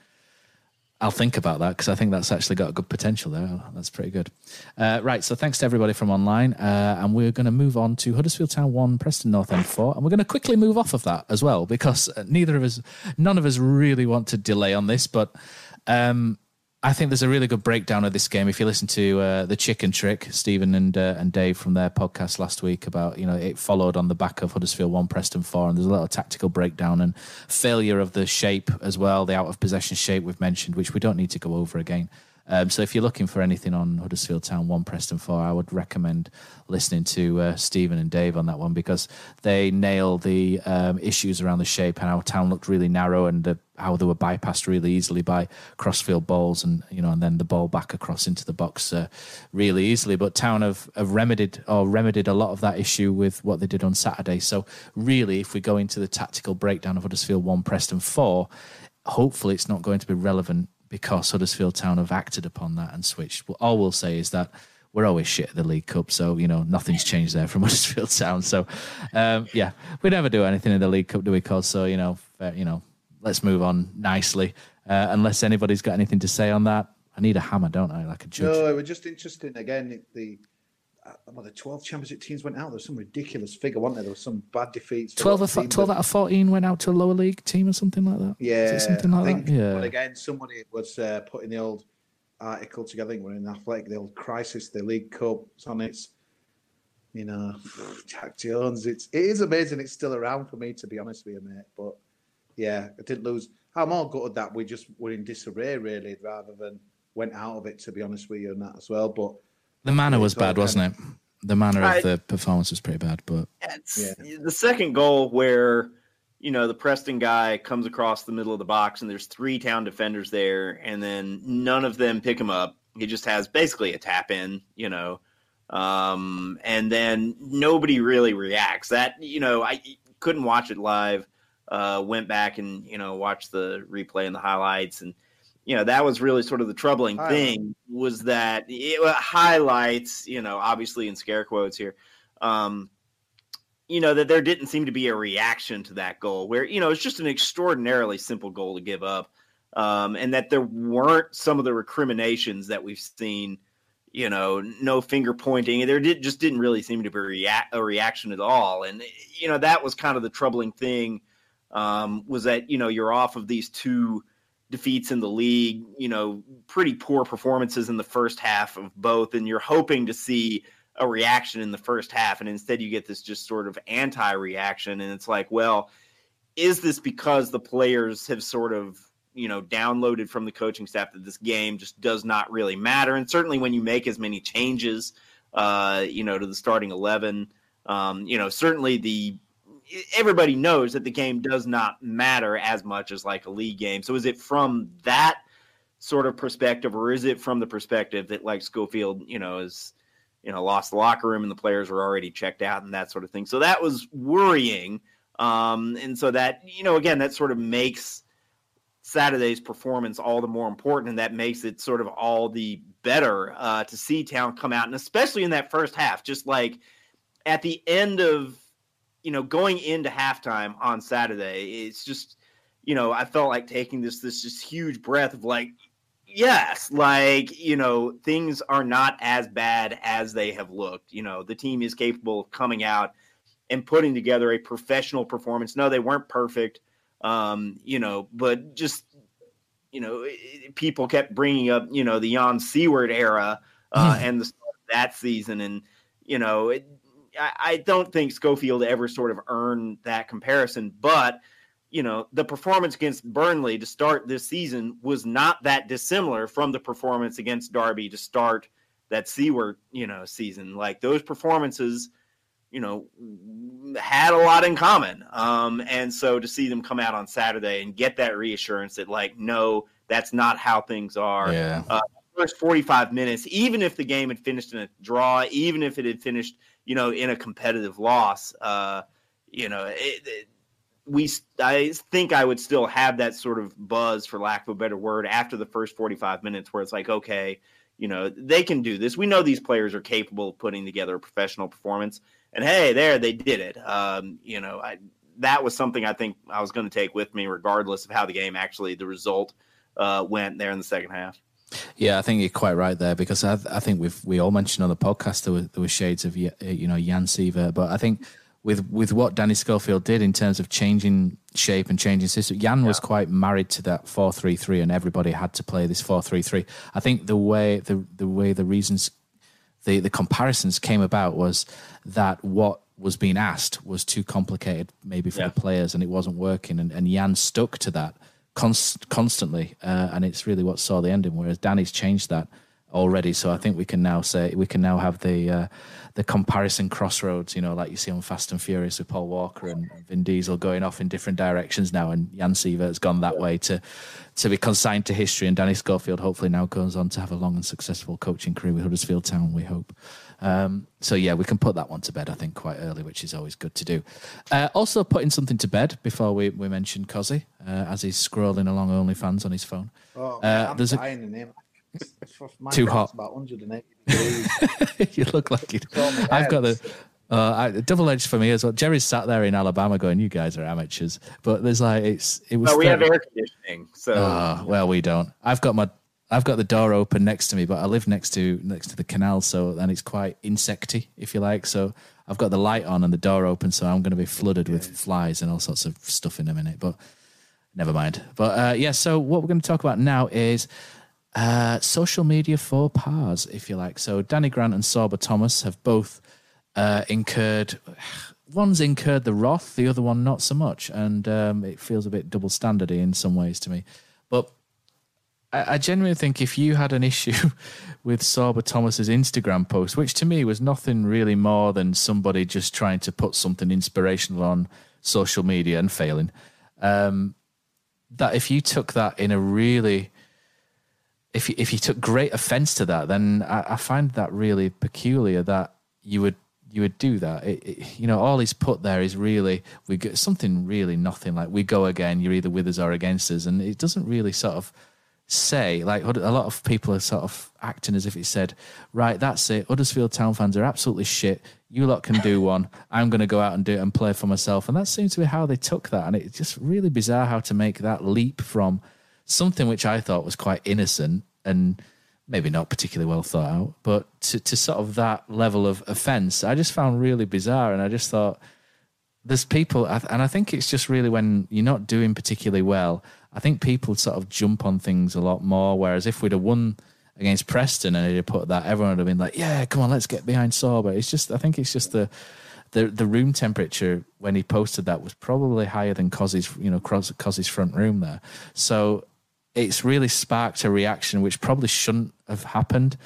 I'll think about that because I think that's actually got a good potential there. That's pretty good. Uh, right, so thanks to everybody from online, uh, and we're going to move on to Huddersfield Town one, Preston North End four, and we're going to quickly move off of that as well because neither of us, none of us, really want to delay on this, but. Um, I think there's a really good breakdown of this game. If you listen to uh, the Chicken Trick, Stephen and uh, and Dave from their podcast last week about you know it followed on the back of Huddersfield one, Preston four, and there's a little tactical breakdown and failure of the shape as well, the out of possession shape we've mentioned, which we don't need to go over again. Um, so if you're looking for anything on Huddersfield Town one, Preston four, I would recommend listening to uh, Stephen and Dave on that one because they nail the um, issues around the shape and how Town looked really narrow and the, how they were bypassed really easily by crossfield balls and you know and then the ball back across into the box uh, really easily. But Town have, have remedied or remedied a lot of that issue with what they did on Saturday. So really, if we go into the tactical breakdown of Huddersfield one, Preston four, hopefully it's not going to be relevant because Huddersfield Town have acted upon that and switched. All we'll say is that we're always shit at the League Cup, so you know nothing's changed there from Huddersfield Town. So um, yeah, we never do anything in the League Cup, do we? Cause so you know, fair, you know, let's move on nicely. Uh, unless anybody's got anything to say on that, I need a hammer, don't I? Like a judge. No, it was just interesting. Again, the uh, well, the 12 championship teams went out. There was some ridiculous figure, wasn't there? There was some bad defeats. 12, of, 12 out of 14 went out to a lower league team or something like that. Yeah. something like think, that? Yeah. But again, somebody was uh, putting the old article together. I think we're in Athletic, the old crisis, the League Cup. It's on its, you know, Jack Jones. It's, it is amazing it's still around for me, to be honest with you, mate. But yeah, I didn't lose. I'm all gutted that we just were in disarray, really, rather than went out of it, to be honest with you, and that as well. But the manner was bad, wasn't it? The manner of the performance was pretty bad, but yeah. the second goal where you know the Preston guy comes across the middle of the box and there's three town defenders there, and then none of them pick him up. He just has basically a tap in, you know, um, and then nobody really reacts. That you know, I couldn't watch it live. Uh, went back and you know watched the replay and the highlights and you know that was really sort of the troubling thing was that it highlights you know obviously in scare quotes here um you know that there didn't seem to be a reaction to that goal where you know it's just an extraordinarily simple goal to give up um and that there weren't some of the recriminations that we've seen you know no finger pointing there did just didn't really seem to be rea- a reaction at all and you know that was kind of the troubling thing um was that you know you're off of these two defeats in the league, you know, pretty poor performances in the first half of both, and you're hoping to see a reaction in the first half, and instead you get this just sort of anti-reaction, and it's like, well, is this because the players have sort of you know downloaded from the coaching staff that this game just does not really matter, and certainly when you make as many changes, uh, you know, to the starting eleven, um, you know, certainly the everybody knows that the game does not matter as much as like a league game. So is it from that sort of perspective, or is it from the perspective that like Schofield, you know, is you know lost the locker room and the players were already checked out and that sort of thing. So that was worrying. Um, and so that you know again that sort of makes Saturday's performance all the more important, and that makes it sort of all the better uh, to see Town come out, and especially in that first half, just like at the end of you know going into halftime on Saturday, it's just you know I felt like taking this this just huge breath of like yes, like, you know, things are not as bad as they have looked. You know, the team is capable of coming out and putting together a professional performance. No, they weren't perfect, um, you know, but just, you know, people kept bringing up, you know, the Jan Siewert era uh, and the that season. And, you know, it, I, I don't think Schofield ever sort of earned that comparison, but – you know, the performance against Burnley to start this season was not that dissimilar from the performance against Derby to start that Siewert, you know, season. Like those performances, you know, had a lot in common. Um, and so to see them come out on Saturday and get that reassurance that, like, no, that's not how things are. Yeah. Uh, first 45 minutes, even if the game had finished in a draw, even if it had finished, you know, in a competitive loss, uh, you know, it, it, we I think I would still have that sort of buzz, for lack of a better word, after the first 45 minutes, where it's like, okay, you know, they can do this. We know these players are capable of putting together a professional performance, and hey, there they did it. Um, you know, I that was something I think I was going to take with me, regardless of how the game actually the result uh, went there in the second half. Yeah, I think you're quite right there because I, I think we've we all mentioned on the podcast there were, there were shades of uh, you know Jan Siewert, but I think with with what Danny Schofield did in terms of changing shape and changing system. Jan yeah. was quite married to that four three three, and everybody had to play this four three three. I think the way the the way the reasons the the comparisons came about was that what was being asked was too complicated, maybe for yeah. the players, and it wasn't working. And, and Jan stuck to that const, constantly, uh, and it's really what saw the ending. Whereas Danny's changed that already, so I think we can now say we can now have the. Uh, the comparison crossroads, you know, like you see on Fast and Furious with Paul Walker and Vin Diesel going off in different directions now, and Jan Siewert's gone that way to to be consigned to history, and Danny Schofield hopefully now goes on to have a long and successful coaching career with Huddersfield Town. We hope. Um, so yeah, we can put that one to bed, I think, quite early, which is always good to do. Uh, also, putting something to bed before we, we mention Cozzy, uh, as he's scrolling along OnlyFans on his phone. Oh, uh, I'm there's a, too hot. About 180 degrees. you look like it. I've got the uh, double edged for me as well. Jerry's sat there in Alabama going, "You guys are amateurs," but there's like it's it was. No, we 30. have air conditioning, so. Oh, well, we don't. I've got my I've got the door open next to me, but I live next to next to the canal, so and it's quite insecty, if you like. So I've got the light on and the door open, so I'm going to be flooded with flies and all sorts of stuff in a minute. But never mind. But uh, yeah, so what we're going to talk about now is uh, social media faux pas, if you like. So Danny Grant and Sorba Thomas have both uh, incurred. One's incurred the wrath, the other one not so much, and um, it feels a bit double standardy in some ways to me. I, genuinely think if you had an issue with Sorba Thomas's Instagram post, which to me was nothing really more than somebody just trying to put something inspirational on social media and failing, um, that if you took that in a really if you, if you took great offence to that, then I, I, find that really peculiar that you would you would do that. It, it, you know, all he's put there is really we get something really nothing like we go again. You're either with us or against us, and it doesn't really sort of say like a lot of people are sort of acting as if it said, right, that's it. Huddersfield Town fans are absolutely shit. You lot can do one. I'm going to go out and do it and play for myself. And that seems to be how they took that. And it's just really bizarre how to make that leap from something which I thought was quite innocent and maybe not particularly well thought out, but to, to sort of that level of offence, I just found really bizarre. And I just thought there's people, and I think it's just really when you're not doing particularly well, I think people sort of jump on things a lot more. Whereas if we'd have won against Preston and he'd put that, everyone would have been like, yeah, come on, let's get behind Sorba. It's just, I think it's just the, the the room temperature when he posted that was probably higher than Cozzy's, you know, Cozzy's front room there. So it's really sparked a reaction which probably shouldn't have happened,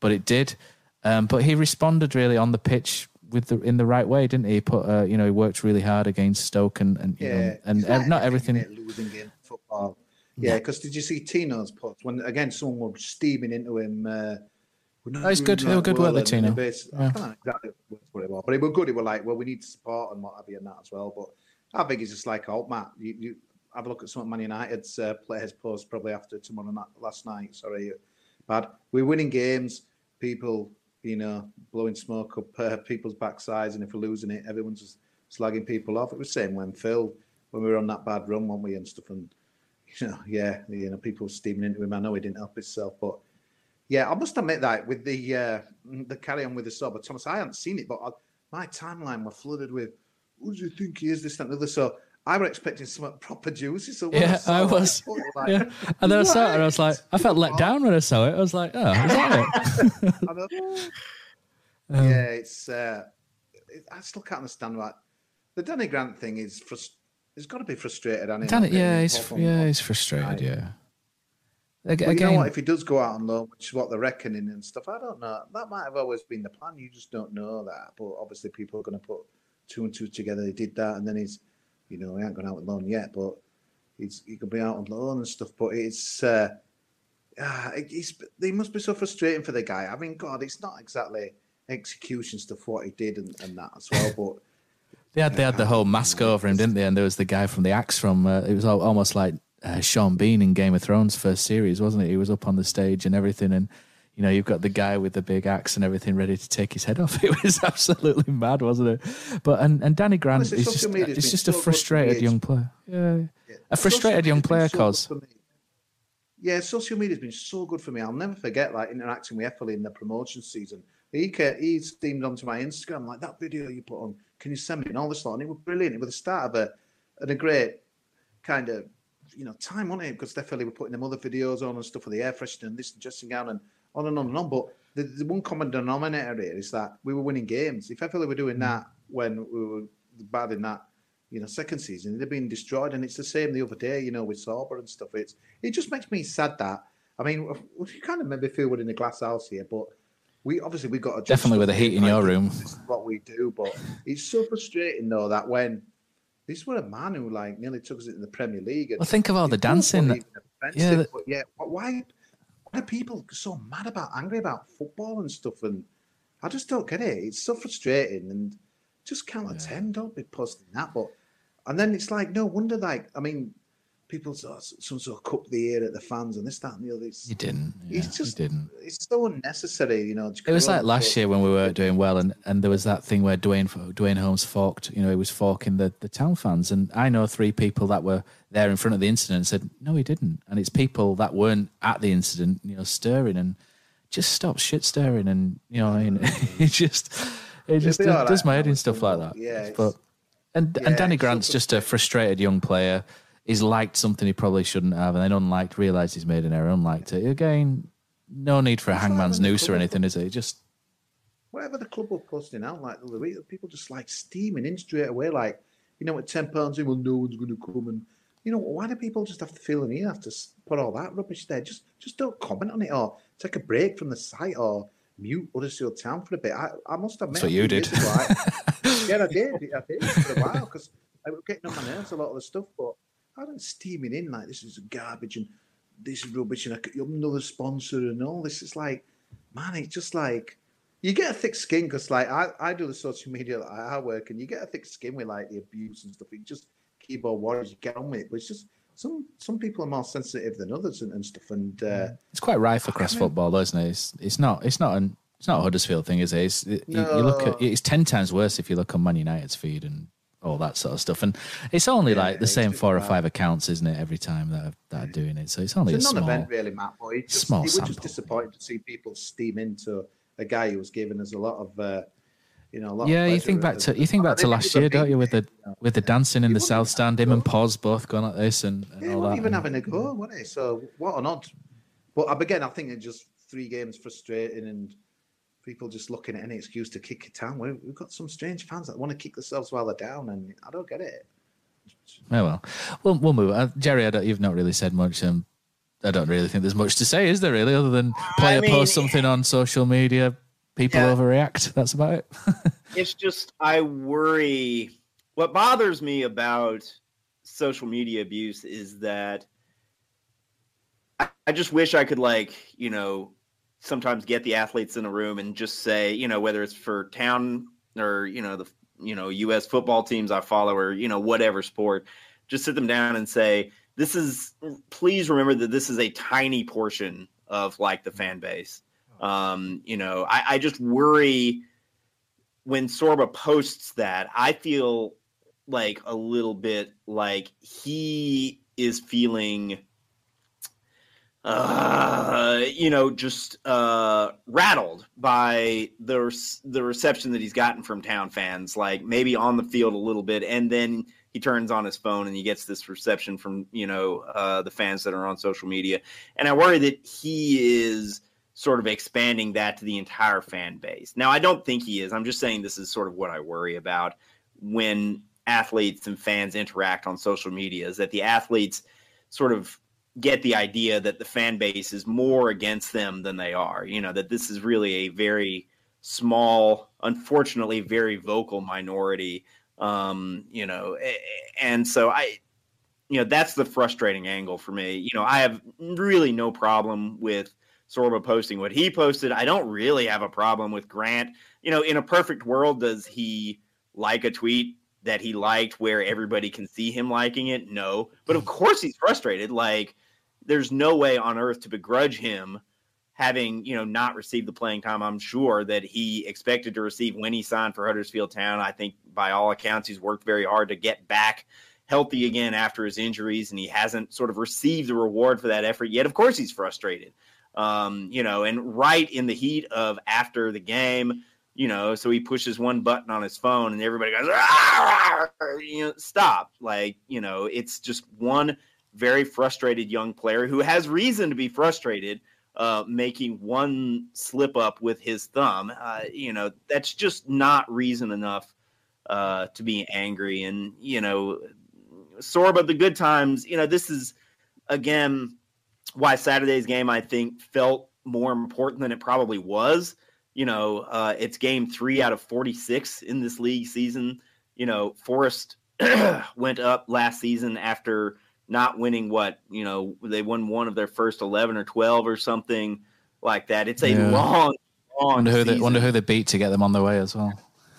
but it did. Um, but he responded really on the pitch with the in the right way, didn't he? he put uh, you know he worked really hard against Stoke and and you Yeah, know, and like not everything, everything. innit, losing game football. Yeah, because did you see Tino's post when again someone was steaming into him? Uh, we're he's good. Right was good well, work Tino. base- I can't exactly what it was, but it was good. It was like, well, we need support and what have you, and that as well. But I think it's just like, oh, Matt, you, you have a look at some of Man United's uh, players post probably after tomorrow night, last night. Sorry, but we're winning games. People, you know, blowing smoke up uh, people's backsides, and if we're losing it, everyone's just slagging people off. It was the same when Phil, when we were on that bad run, weren't we, and stuff, and you know, yeah, you know, people steaming into him. I know he didn't help himself, but yeah, I must admit that with the uh, the carry on with the Sorba Thomas, I hadn't seen it, but I, my timeline were flooded with who do you think he is? This that, and the other. So I were expecting some proper juicy. So Yeah, saw I it, was. like, Yeah, and then I saw it and I was like, I felt let down when I saw it. I was like, oh, is that it? I. Um, yeah, it's. Uh, it, I still can't understand that. The Danny Grant thing is frust- It's got to be frustrated. And Dan, yeah, he's yeah, he's frustrated. Yeah. Ag- But you know what? If he does go out on loan, which is what they're reckoning and stuff, I don't know. That might have always been the plan. You just don't know that. But obviously, people are going to put two and two together. He did that, and then he's, you know, he ain't gone out on loan yet, but he's he could be out on loan and stuff. But it's, uh, ah, he's they must be so frustrating for the guy. I mean, God, it's not exactly execution stuff what he did and, and that as well. But They had they had the whole mask over him, didn't they? And there was the guy from the axe from. Uh, it was al- almost like uh, Sean Bean in Game of Thrones first series, wasn't it? He was up on the stage and everything, and you know you've got the guy with the big axe and everything ready to take his head off. It was absolutely mad, wasn't it? But and, and Danny Grant Honestly, is just media's just a so good frustrated young player. Yeah, a frustrated young player, so cause. Yeah, social media's been so good for me. I'll never forget like interacting with Effley in the promotion season. He ca- he steamed onto my Instagram like that video you put on. Can you send me and all this lot? And it was brilliant. It was the start of a and a great kind of you know time on it because definitely were putting them other videos on and stuff for the air freshener and this and dressing gown and on and on and on. But the, the one common denominator here is that we were winning games. If Effley were doing mm. that when we were bad in that you know, second season, they've been destroyed, and it's the same the other day, you know, with Sorba and stuff. It's it just makes me sad that I mean, you kind of maybe feel we're in a glass house here, but we obviously we got to definitely with the heat in your room. What we do, but it's so frustrating though that when this was a man who like nearly took us into the Premier League. And Well, think of all the dancing that- yeah, that- but yeah. But why? Why are people so mad about, angry about football and stuff? And I just don't get it. It's so frustrating and just count to ten. Don't be posting that. But and then it's like no wonder. Like I mean, people sort of, some sort of cup the ear at the fans and this, that, and the other. It's, You didn't. Yeah, it's just didn't. it's so unnecessary. You know. It was like last year when we were doing well, and, and there was that thing where Duane Duane Holmes forked. You know, he was forking the, the town fans, and I know three people that were there in front of the incident and said no, he didn't, and it's people that weren't at the incident, you know, stirring and just stop shit stirring, and you know, I mean, it just it just does, does my head in stuff like that. Yeah, but and yeah, and Danny Grant's just a frustrated young player. He's liked something he probably shouldn't have, and then unliked, realised he's made an error, unliked it. Again, no need for a hangman's noose or anything, is it? Just whatever the club were posting out, like the other week, people just like steaming in straight away, like you know, at ten pounds in, well, no one's going to come, and you know, why do people just have to feel the need have to put all that rubbish there? Just, just don't comment on it, or take a break from the site, or mute Huddersfield Town for a bit. I, I must admit, a you did. I- yeah, I did, I did for a while because I was getting on my nerves a lot of the stuff, but I don't steaming in like this is garbage and this is rubbish, and I, could- I'm another sponsor and all this. It's like, man, it's just like you get a thick skin because like I, I do the social media that I work and you get a thick skin with like the abuse and stuff. You just keyboard warriors, you get on with it. But it's just some some people are more sensitive than others and, and stuff. And uh, It's quite rife across football, though, isn't it? It's, it's not. It's not an. It's not a Huddersfield thing, is it? It's, it you, you look at. It's ten times worse if you look on Man United's feed and all that sort of stuff. And it's only like the same four or bad. five accounts, isn't it? Every time that are, that are doing it, so it's only it's a a small. non-event really, Matt. But it just, small it was sample. just disappointing to see people steam into a guy who was giving us a lot of. Uh, you know, a lot Yeah, you think back to you think back to last year, big don't you? With the thing, you know. with the dancing in the south stand, him and Pause both going like this and, and Yeah, all that. even and- having a go, wasn't he? So what an odd. But again, I think it's just three games frustrating and people just looking at any excuse to kick it down. We- We've got some strange fans that want to kick themselves while they're down, and I don't get it. Oh well, we'll we'll move. Uh, Jerry, I don't, you've not really said much. Um, I don't really think there's much to say, is there? Really, other than player mean- post something on social media, people Yeah. overreact. That's about it. it's just I worry. What bothers me about social media abuse is that I, I just wish I could like you know sometimes get the athletes in a room and just say you know whether it's for town or you know the you know U.S. football teams I follow or you know whatever sport, just sit them down and say this is please remember that this is a tiny portion of like the fan base. Um, you know, I, I just worry when Sorba posts that, I feel like a little bit like he is feeling uh you know just uh rattled by the the reception that he's gotten from town fans like maybe on the field a little bit and then he turns on his phone and he gets this reception from you know uh the fans that are on social media. And i worry that he is sort of expanding that to the entire fan base. Now i don't think he is. I'm just saying this is sort of what i worry about when athletes and fans interact on social media is that the athletes sort of get the idea that the fan base is more against them than they are. You know, that this is really a very small, unfortunately, very vocal minority. Um, you know, and so I, you know, that's the frustrating angle for me. You know, I have really no problem with Sorba posting what he posted. I don't really have a problem with Grant. You know, in a perfect world, does he like a tweet that he liked where everybody can see him liking it? No. But of course he's frustrated. Like, there's no way on earth to begrudge him having, you know, not received the playing time I'm sure that he expected to receive when he signed for Huddersfield Town. I think by all accounts he's worked very hard to get back healthy again after his injuries and he hasn't sort of received the reward for that effort yet. Of course he's frustrated. Um, you know, and right in the heat of after the game, you know, so he pushes one button on his phone and everybody goes, you know, stop. Like, you know, it's just one very frustrated young player who has reason to be frustrated, uh, making one slip up with his thumb. Uh, you know, that's just not reason enough uh, to be angry. And, you know, Sorba, the good times, you know, this is, again, why Saturday's game, I think, felt more important than it probably was. You know, uh, it's game three out of 46 in this league season. You know, Forest went up last season after not winning what, you know, they won one of their first 11 or 12 or something like that. It's a Yeah. long, long Wonder who, they, wonder who they beat to get them on their way as well.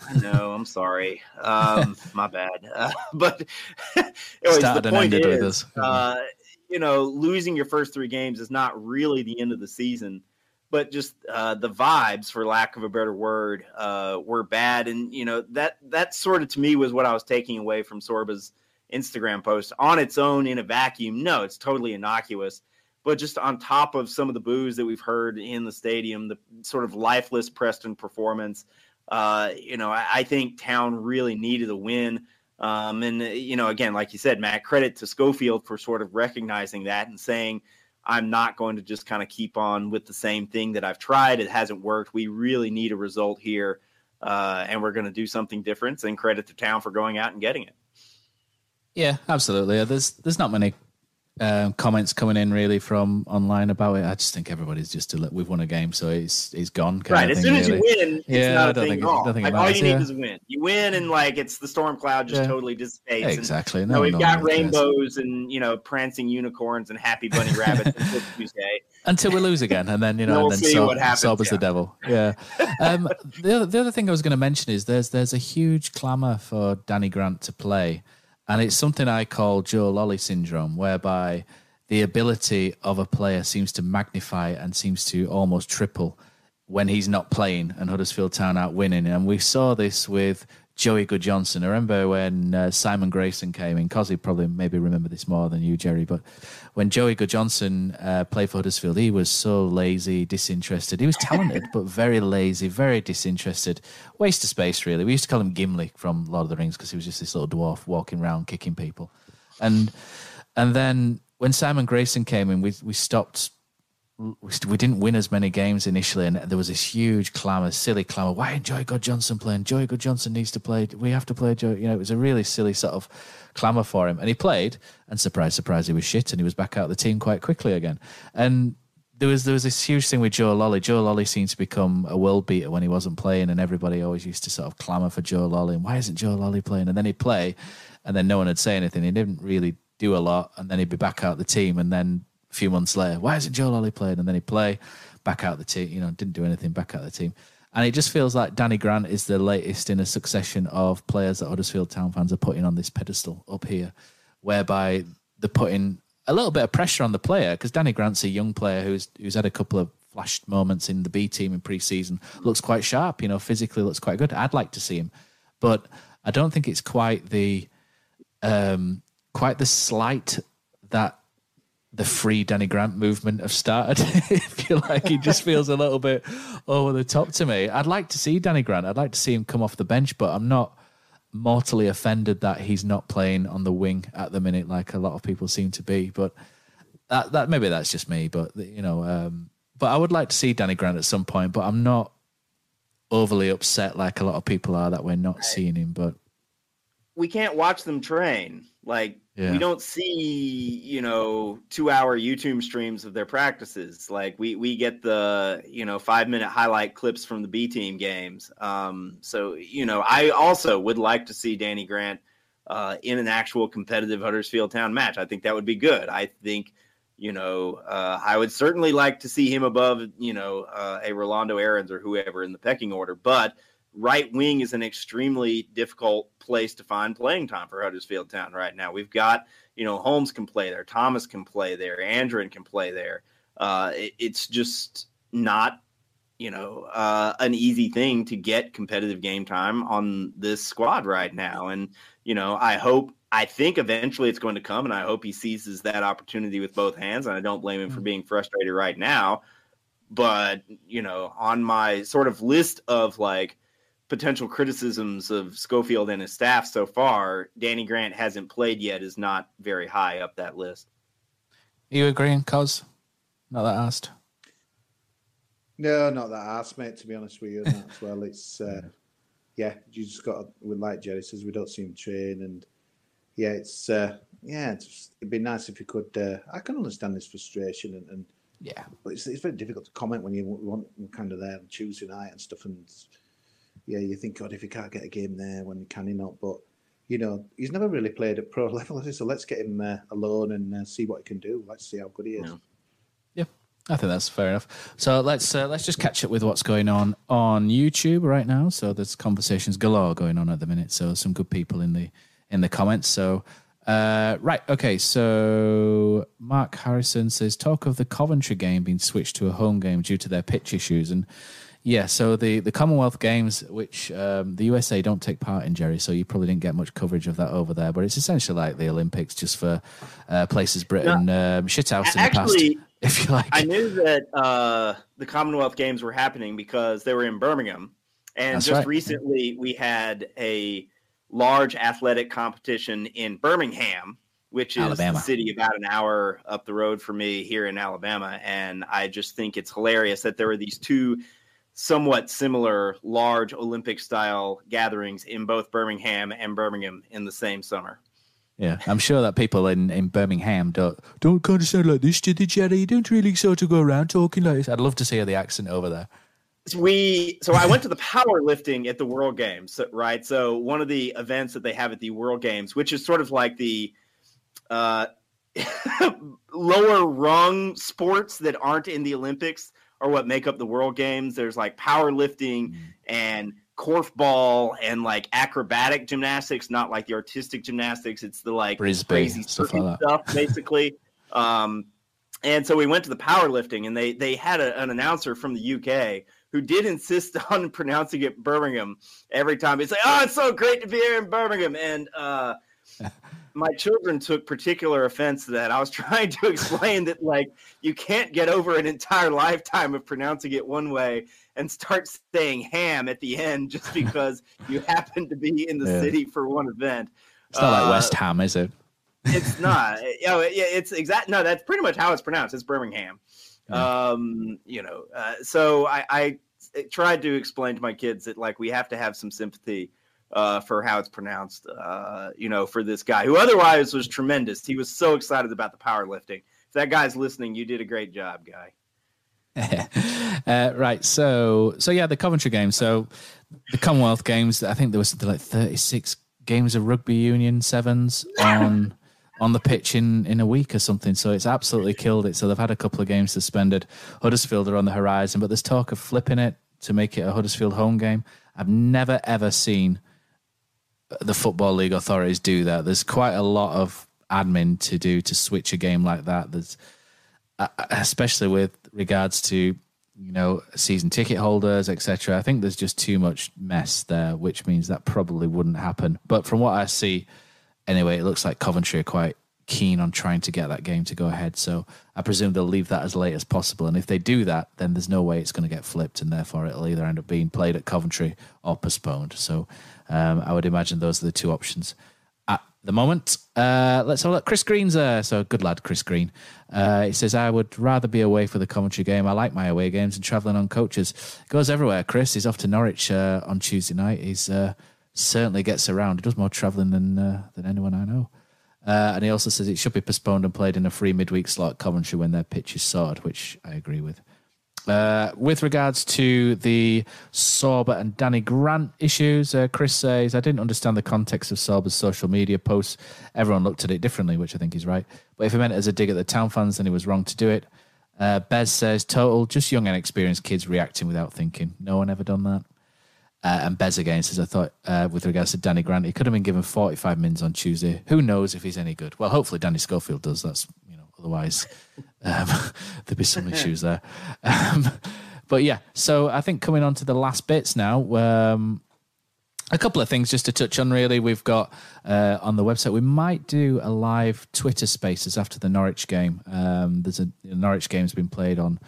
I know. I'm sorry. Um, my bad. Uh, but anyways, Started the and point is, uh, you know, losing your first three games is not really the end of the season, but just uh, the vibes, for lack of a better word, uh, were bad, and you know that that sort of to me was what I was taking away from Sorba's Instagram post on its own in a vacuum. No, it's totally innocuous. But just on top of some of the boos that we've heard in the stadium, the sort of lifeless Preston performance, uh, you know, I, I think Town really needed a win. Um, and, uh, you know, again, like you said, Matt, credit to Schofield for sort of recognizing that and saying, I'm not going to just kind of keep on with the same thing that I've tried. It hasn't worked. We really need a result here. Uh, and we're going to do something different. And credit to Town for going out and getting it. Yeah, absolutely. There's there's not many um, comments coming in really from online about it. I just think everybody's just a, we've won a game, so it's it's gone. kind Right. As thing, soon as you really. win, it's Yeah, not I a thing think at all. it like, all you matters, need yeah. is a win. You win, and like it's the storm cloud just Yeah. totally dissipates. and, Exactly. you No we've got cares. rainbows and you know prancing unicorns and happy bunny rabbits until Tuesday. until we lose again, and then you know, We'll and then see Sob, what happens, Sob is the devil. Yeah. Um, the other the other thing I was going to mention is there's there's a huge clamour for Danny Grant to play, and it's something I call Joe Lolley syndrome, whereby the ability of a player seems to magnify and seems to almost triple when he's not playing and Huddersfield Town out winning. And we saw this with Joey Gudjonsson. I remember when uh, Simon Grayson came in, Cozzy probably maybe remember this more than you, Jerry, but when Joey Gudjonsson uh, played for Huddersfield, he was so lazy, disinterested. He was talented, but very lazy, very disinterested. Waste of space, really. We used to call him Gimli from Lord of the Rings because he was just this little dwarf walking around kicking people. And and then when Simon Grayson came in, we we stopped. We, didn't win as many games initially, and there was this huge clamour, silly clamour. Why isn't Joey Gudjonsson playing? Joey Gudjonsson needs to play. We have to play Joey. You know, it was a really silly sort of clamour for him, and he played. And surprise, surprise, he was shit, and he was back out of the team quite quickly again. And there was there was this huge thing with Joe Lolley. Joe Lolley seemed to become a world beater when he wasn't playing, and everybody always used to sort of clamour for Joe Lolley. And why isn't Joe Lolley playing? And then he'd play, and then no one would say anything. He didn't really do a lot, and then he'd be back out the team, and then a few months later, why isn't Joe Lolley playing? And then he'd play back out the team. You know, didn't do anything back out the team. And it just feels like Danny Grant is the latest in a succession of players that Huddersfield Town fans are putting on this pedestal up here, whereby they're putting a little bit of pressure on the player because Danny Grant's a young player who's who's had a couple of flash moments in the B team in pre-season. Looks quite sharp, you know, physically looks quite good. I'd like to see him, but I don't think it's quite the um, quite the slight that the free Danny Grant movement have started. I feel like he just feels a little bit over the top to me. I'd like to see Danny Grant. I'd like to see him come off the bench, but I'm not mortally offended that he's not playing on the wing at the minute, like a lot of people seem to be. But that, that maybe that's just me. But you know, um, but I would like to see Danny Grant at some point. But I'm not overly upset like a lot of people are that we're not seeing him. But we can't watch them train. Like Yeah. we don't see, you know, two hour YouTube streams of their practices. Like we we get the, you know, five minute highlight clips from the B team games. Um, so you know, I also would like to see Danny Grant uh, in an actual competitive Huddersfield Town match. I think that would be good. I think, you know, uh, I would certainly like to see him above, you know, uh, a Rolando Aarons or whoever in the pecking order. But right wing is an extremely difficult place to find playing time for Huddersfield Town right now. We've got, you know, Holmes can play there, Thomas can play there, Andrin can play there. Uh, it- it's just not, you know, uh, an easy thing to get competitive game time on this squad right now. And, you know, I hope, I think eventually it's going to come, and I hope he seizes that opportunity with both hands. And I don't blame him for being frustrated right now. But, you know, on my sort of list of like, potential criticisms of Schofield and his staff so far, Danny Grant hasn't played yet is not very high up that list. are you agreeing, Cos? Not that asked. No, not that asked, mate. To be honest with you, and that as well. It's uh, yeah, you just got to, with like Jerry says, we don't see him train, and yeah, it's uh, yeah, it's just, it'd be nice if you could. Uh, I can understand this frustration, and, and yeah, but it's, it's very difficult to comment when you want you're kind of there on Tuesday night and stuff, and yeah, you think, God, if he can't get a game there, when can he not? But you know, he's never really played at pro level, he? so let's get him uh, alone and uh, see what he can do. Let's see how good he is. Yeah, I think that's fair enough. So let's uh, let's just catch up with what's going on on YouTube right now. So there's conversations galore going on at the minute. So some good people in the in the comments. So uh, right, okay. So Mark Harrison says talk of the Coventry game being switched to a home game due to their pitch issues and. Yeah, so the, the Commonwealth Games, which um, the USA don't take part in, Jerry, so you probably didn't get much coverage of that over there. But it's essentially like the Olympics, just for uh, places Britain um, shithoused in the past, if you like. I knew that uh, the Commonwealth Games were happening because they were in Birmingham, and That's just right. recently we had a large athletic competition in Birmingham, which is Alabama. the city about an hour up the road from me here in Alabama, and I just think it's hilarious that there were these two somewhat similar large Olympic style gatherings in both Birmingham and Birmingham in the same summer. Yeah, I'm sure that people in, in Birmingham don't don't kind of sound like this, do they, Jerry? You don't really sort of go around talking like this. I'd love to see the accent over there. So we so I went to the powerlifting at the World Games, right? So one of the events that they have at the World Games, which is sort of like the uh, lower rung sports that aren't in the Olympics, are what make up the World Games. There's like powerlifting and korfball and like acrobatic gymnastics, not like the artistic gymnastics. It's the like Frisbee, crazy stuff like stuff, basically. um, and so we went to the powerlifting, and they they had a, an announcer from the UK who did insist on pronouncing it Birmingham every time. He's like, "Oh, it's so great to be here in Birmingham," and uh, my children took particular offense to that. I was trying to explain that like you can't get over an entire lifetime of pronouncing it one way and start saying ham at the end just because you happen to be in the Yeah. city for one event. It's not Uh, like West Ham, is it? it's not. You know, yeah, it's exact. No, that's pretty much how it's pronounced. It's Birmingham. Um, you know, uh, so I, I tried to explain to my kids that like we have to have some sympathy uh, for how it's pronounced. Uh, you know, for this guy who otherwise was tremendous. He was so excited about the powerlifting. If that guy's listening, you did a great job, guy. uh, right. So, so yeah, the Coventry game. So, the Commonwealth Games. I think there was something like thirty-six games of rugby union sevens on on the pitch in in a week or something. So it's absolutely killed it. So they've had a couple of games suspended. Huddersfield are on the horizon, but there's talk of flipping it to make it a Huddersfield home game. I've never ever seen the football league authorities do that. There's quite a lot of admin to do to switch a game like that. There's uh, uh, especially with regards to you know season ticket holders etc i think there's just too much mess there which means that probably wouldn't happen. But from what i see anyway it looks like coventry are quite keen on trying to get that game to go ahead. So i presume they'll leave that as late as possible. And if they do that then there's no way it's going to get flipped and therefore it'll either end up being played at coventry or postponed. So um, i would imagine those are the two options at the moment. Uh, let's have a look. Chris Green's there. So good lad, Chris Green. Uh, he says, I would rather be away for the Coventry game. I like my away games and travelling on coaches. Goes everywhere, Chris. He's off to Norwich uh, on Tuesday night. He's uh, certainly gets around. He does more travelling than, uh, than anyone I know. Uh, and he also says it should be postponed and played in a free midweek slot Coventry when their pitch is sorted, which I agree with. Uh, with regards to the Sorba and Danny Grant issues, uh, Chris says, I didn't understand the context of Sorba's social media posts. Everyone looked at it differently, which I think is right. But if he meant it as a dig at the town fans, then he was wrong to do it. Uh, Bez says, total, just young and experienced kids reacting without thinking. No one ever done that. Uh, and Bez again says, I thought, uh, with regards to Danny Grant, he could have been given 45 mins on Tuesday. Who knows if he's any good? Well, hopefully Danny Schofield does. That's, you know, otherwise um, there'd be some issues there. Um, but yeah, so I think coming on to the last bits now. Um, a couple of things just to touch on really we've got uh, on the website we might do a live twitter spaces after the norwich game um, there's a the norwich game's been played on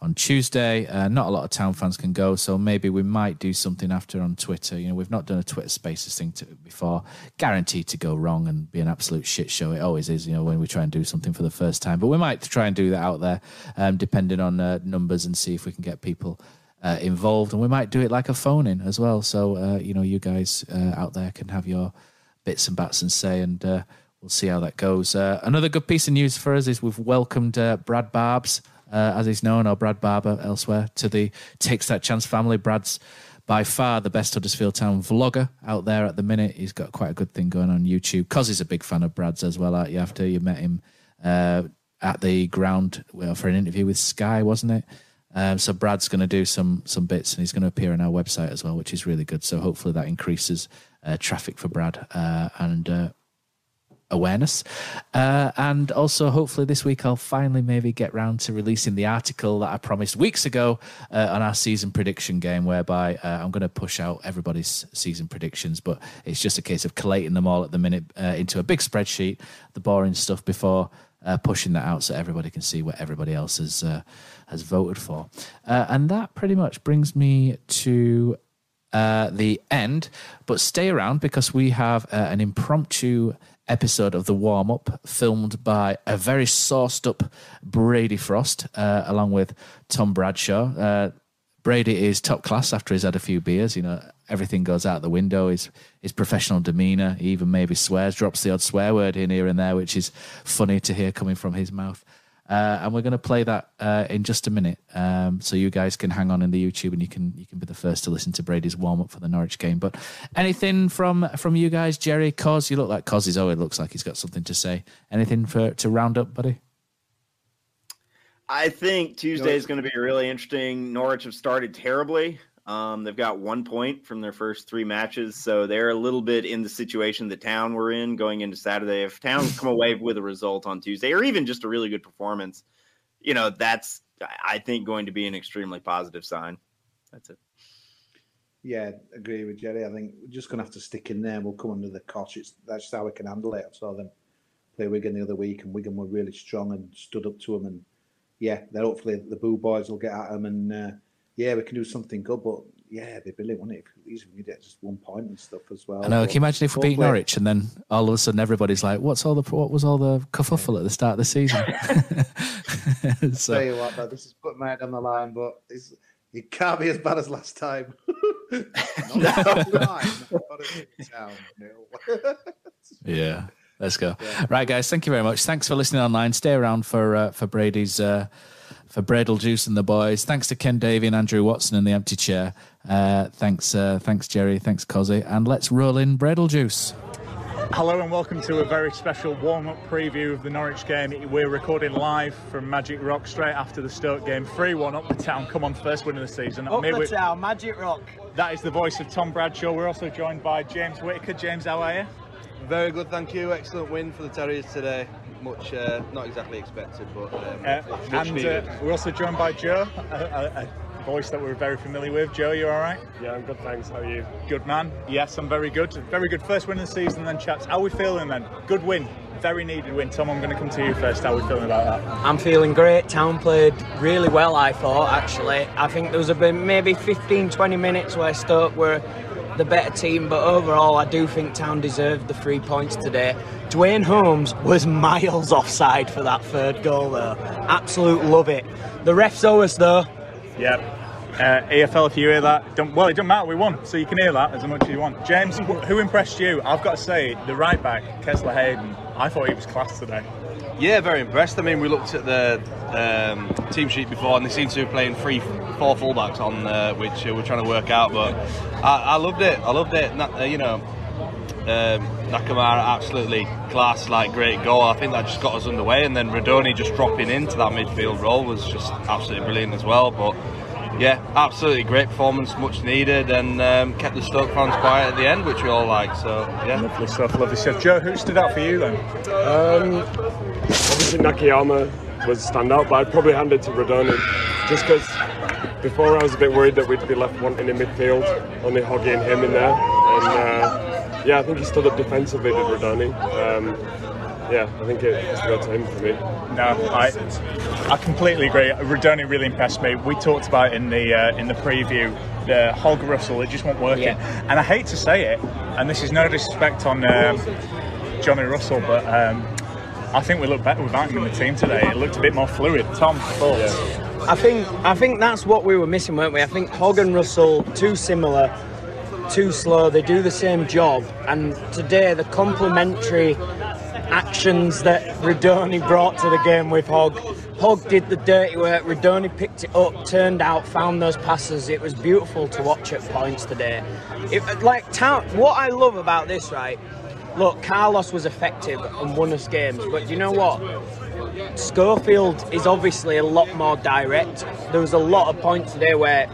on Tuesday. Uh, not a lot of town fans can go, so maybe we might do something after on Twitter. You know, we've not done a Twitter Spaces thing to, before. Guaranteed to go wrong and be an absolute shit show. It always is. You know, when we try and do something for the first time, but we might try and do that out there, um, depending on uh, numbers and see if we can get people. Uh, involved, and we might do it like a phone in as well. So, uh, you know, you guys uh, out there can have your bits and bats and say, and uh, we'll see how that goes. another good piece of news for us is we've welcomed Brad Barbs uh, as he's known, or Brad Barber elsewhere, to the Takes That Chance family. Brad's by far the best Huddersfield Town vlogger out there at the minute. He's got quite a good thing going on YouTube because he's a big fan of Brad's as well. Aren't you? After you met him uh, at the ground well, for an interview with Sky, wasn't it? Um, so Brad's going to do some some bits, and he's going to appear on our website as well, which is really good. So hopefully that increases uh, traffic for Brad, uh, and uh, awareness. Uh, and also, hopefully, this week I'll finally maybe get round to releasing the article that I promised weeks ago uh, on our season prediction game, whereby uh, I'm going to push out everybody's season predictions, but it's just a case of collating them all at the minute uh, into a big spreadsheet, the boring stuff before. Uh, pushing that out so everybody can see what everybody else has uh, has voted for, and that pretty much brings me to the end. But stay around because we have an impromptu episode of the warm up filmed by a very sauced up Brady Frost uh, along with Tom Bradshaw. Uh, Brady is top class after he's had a few beers. You know, everything goes out the window. His his professional demeanor, he even maybe swears, drops the odd swear word in here and there, which is funny to hear coming from his mouth. Uh, and we're going to play that uh, in just a minute, um, so you guys can hang on in the YouTube and you can you can be the first to listen to Brady's warm up for the Norwich game. But anything from from you guys, Jerry, Cos? You look like Cos is always looks like he's got something to say. Anything for to round up, buddy? I think Tuesday is going to be really interesting. Norwich have started terribly. Um, they've got one point from their first three matches, so they're a little bit in the situation the town we're in going into Saturday. If town come away with a result on Tuesday, or even just a really good performance, you know that's I think going to be an extremely positive sign. That's it. Yeah, agree with Jerry. I think we're just going to have to stick in there. We'll come under the cosh. It's that's how we can handle it. I saw them play Wigan the other week, and Wigan were really strong and stood up to them. And yeah, then hopefully the Boo Boys will get at them and. Uh, yeah, we can do something good. But yeah, they'd be brilliant, wouldn't it? If we get just one point and stuff as well. I know. But can you imagine if we beat Norwich and then all of a sudden everybody's like, "What's all the what was all the kerfuffle at the start of the season?" so, Tell you what, though, this is putting my head on the line, but it's, it can't be as bad as last time. yeah. Let's go. Yeah. Right, guys. Thank you very much. Thanks for listening online. Stay around for uh, for Brady's uh, for Bredel Juice and the boys. Thanks to Ken Davey and Andrew Watson in the empty chair. Uh, thanks, uh, thanks Jerry. Thanks Cozzy. And let's roll in Bredel Juice. Hello and welcome to a very special warm-up preview of the Norwich game. We're recording live from Magic Rock straight after the Stoke game. 3-1 up the town. Come on, first win of the season. Up Here the we- town, Magic Rock. That is the voice of Tom Bradshaw. We're also joined by James Whitaker. James, how are you? Very good, thank you. Excellent win for the Terriers today. Much, uh, not exactly expected, but um, Uh, much and uh, we're also joined by Joe, a, a, a voice that we're very familiar with. Joe, you all right? Yeah, I'm good, thanks. How are you? Good man. Yes, I'm very good. Very good first win of the season. Then, chaps, how are we feeling then? Good win. Very needed win. Tom, I'm going to come to you first. How are we feeling about that? I'm feeling great. Town played really well, I thought, actually. I think there was a bit, maybe 15, 20 minutes where Stoke were the better team, but overall, I do think Town deserved the three points today. Duane Holmes was miles offside for that third goal, though. Absolute love it. The refs owe us, though. Yep. Uh, EFL, if you hear that, don't, well, it doesn't matter. We won, so you can hear that as much as you want. James, who impressed you? I've got to say, the right back, Kesler Hayden. I thought he was class today. Yeah, very impressed. I mean, we looked at the um, team sheet before, and they seem to be playing three, four fullbacks on, uh, which uh, we're trying to work out. But I, I loved it. I loved it. Na- uh, you know, um, Nakayama absolutely class, like great goal. I think that just got us underway, and then Rudoni just dropping into that midfield role was just absolutely brilliant as well. But yeah, absolutely great performance, much needed, and um, kept the Stoke fans quiet at the end, which we all like. So yeah, lovely stuff, lovely stuff. Joe, who stood out for you then? Um, obviously, Nakayama was a standout, but I'd probably hand it to Rudoni just because before I was a bit worried that we'd be left wanting in midfield, only Hoggy and him in there. And uh, yeah, I think he stood up defensively, did Rudoni. Um, yeah, I think it has to go to him for me. No, I I completely agree. Rudoni really impressed me. We talked about in the uh, in the preview the Hogg Russell. It just wasn't working, and I hate to say it, and this is no disrespect on um, Johnny Russell, but um, I think we look better without him in the team today. It looked a bit more fluid. Tom, thoughts? I think I think that's what we were missing, weren't we? I think Hogg and Russell too similar, too slow. They do the same job, and today the complementary actions that Rudoni brought to the game with Hogg. Hogg did the dirty work. Rudoni picked it up, turned out, found those passes. It was beautiful to watch at points today. It, like what I love about this, right? Look, Carlos was effective and won us games, but you know what? Schofield is obviously a lot more direct. There was a lot of points today where,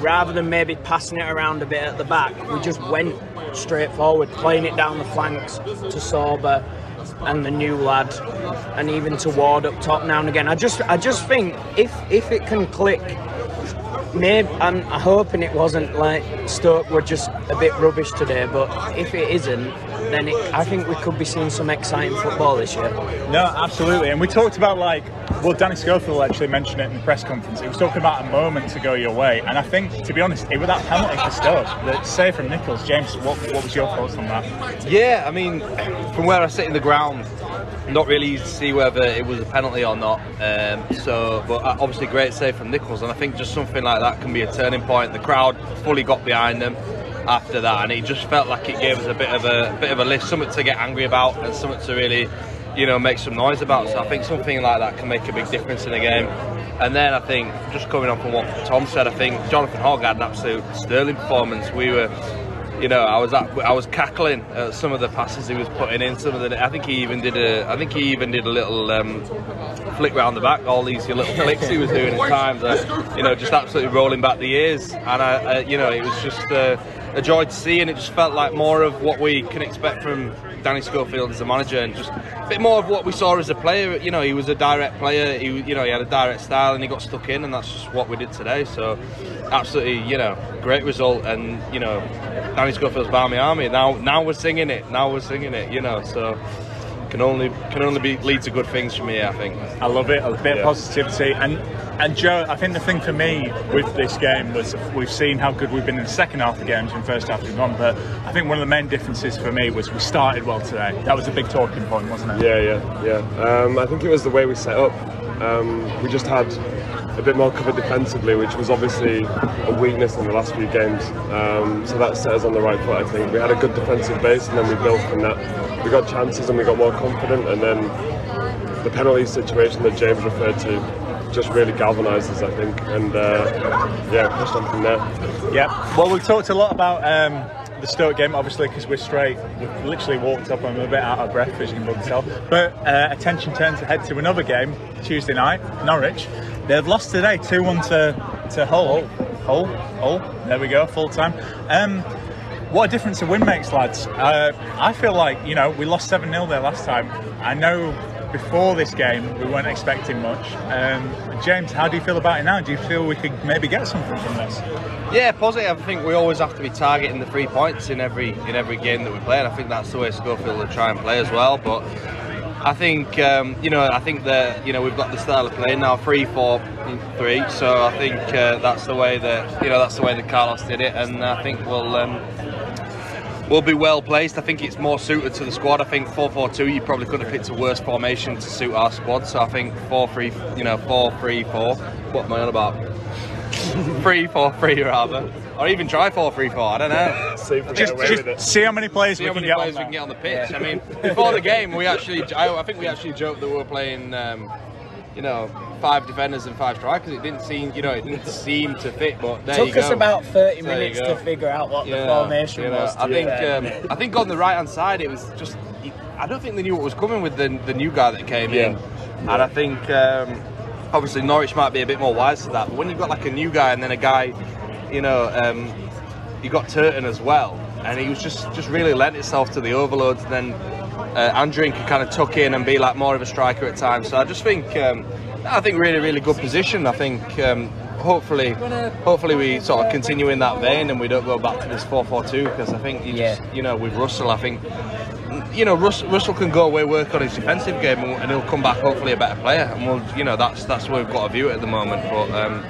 rather than maybe passing it around a bit at the back, we just went straight forward, playing it down the flanks to Sorba and the new lad, and even to Ward up top now and again. I just, I just think if if it can click, maybe I'm hoping it wasn't like Stoke were just a bit rubbish today, but if it isn't, then it, I think we could be seeing some exciting football this year. No, absolutely. And we talked about like, well, Danny Schofield actually mentioned it in the press conference. He was talking about a moment to go your way, and I think, to be honest, it was that penalty for Stoke, that save from Nicholls. James, what, what was your thoughts on that? Yeah, I mean, from where I sit in the ground, not really easy to see whether it was a penalty or not. Um, so, but uh, obviously, great save from Nicholls, and I think just something like that can be a turning point. The crowd fully got behind them after that, and it just felt like it gave us a bit of a, bit of a lift, something to get angry about, and something to really, you know, make some noise about. So I think something like that can make a big difference in a game. And then I think, just coming up on what Tom said, I think Jonathan Hogg had an absolute sterling performance. We were you know, I was at, I was cackling at some of the passes he was putting in. Some of the, I think he even did a, I think he even did a little um, flick round the back. All these little flicks he was doing at times, uh, you know, just absolutely rolling back the years. And I, I you know, it was just uh, a joy to see, and it just felt like more of what we can expect from Danny Schofield as a manager, and just a bit more of what we saw as a player. You know, he was a direct player. He, you know, he had a direct style, and he got stuck in, and that's just what we did today. So, absolutely, you know, great result, and you know, Danny Schofield's Barmy Army. Now, now we're singing it. Now we're singing it. You know, so can only can only be lead to good things from here. I think. I love it. A bit of positivity. And and Joe, I think the thing for me with this game was we've seen how good we've been in the second half of games and first half we've gone. But I think one of the main differences for me was we started well today. That was a big talking point, wasn't it? Yeah, yeah, yeah. Um, I think it was the way we set up. Um, we just had a bit more covered defensively, which was obviously a weakness in the last few games. Um, so that set us on the right foot, I think. We had a good defensive base and then we built from that. We got chances and we got more confident, and then the penalty situation that James referred to just really galvanised us, I think, and uh, yeah, pushed on from there. Yeah. Well, we've talked a lot about um, the Stoke game, obviously, because we're straight. We've literally walked up. I'm a bit out of breath, as you can tell. But uh, attention turns ahead to another game Tuesday night, Norwich. They've lost today, two-one to to Hull. Hull, Hull. There we go, full time. Um, what a difference a win makes, lads. Uh, I feel like, you know, we lost 7 0 there last time. I know before this game we weren't expecting much. Um, James, how do you feel about it now? Do you feel we could maybe get something from this? Yeah, positive. I think we always have to be targeting the three points in every in every game that we play, and I think that's the way Schofield will try and play as well. But I think um, you know, I think that you know we've got the style of play now, three, four, three. So I think uh, that's the way that you know that's the way that Carlos did it, and I think we'll. Um, will be well placed. I think it's more suited to the squad. I think 4-4-2, you probably could have picked a worse formation to suit our squad. So I think 4-3, you know, 4-3-4. What am I on about? 3-4-3 rather. Or even try 4-3-4, I don't know. See if we Just, get away with it. just see how many players See we how can many get players on we can get on the pitch. I mean, before the game, we actually, I, I think we actually joked that we were playing, um, you know, five defenders and five strikers. It didn't seem, you know, it didn't seem to fit. But there you Took go. us about 30 There minutes to figure out what the formation you know, was. I think um, I think on the right hand side it was just I don't think they knew what was coming with the the new guy that came in, and I think um, obviously Norwich might be a bit more wise to that. But when you've got like a new guy and then a guy, you know, um, you got Turton as well, and he was just just really lent itself to the overloads. And then uh, Andrew could kind of tuck in and be like more of a striker at times. So I just think um, I think really really good position. I think. Um, Hopefully, hopefully we sort of continue in that vein and we don't go back to this 4-4-2 because I think you just, you know, with Russell, I think you know, Russ, Russell can go away, work on his defensive game, and, and he'll come back hopefully a better player. And we'll, you know, that's that's where we've got a view at the moment. But um,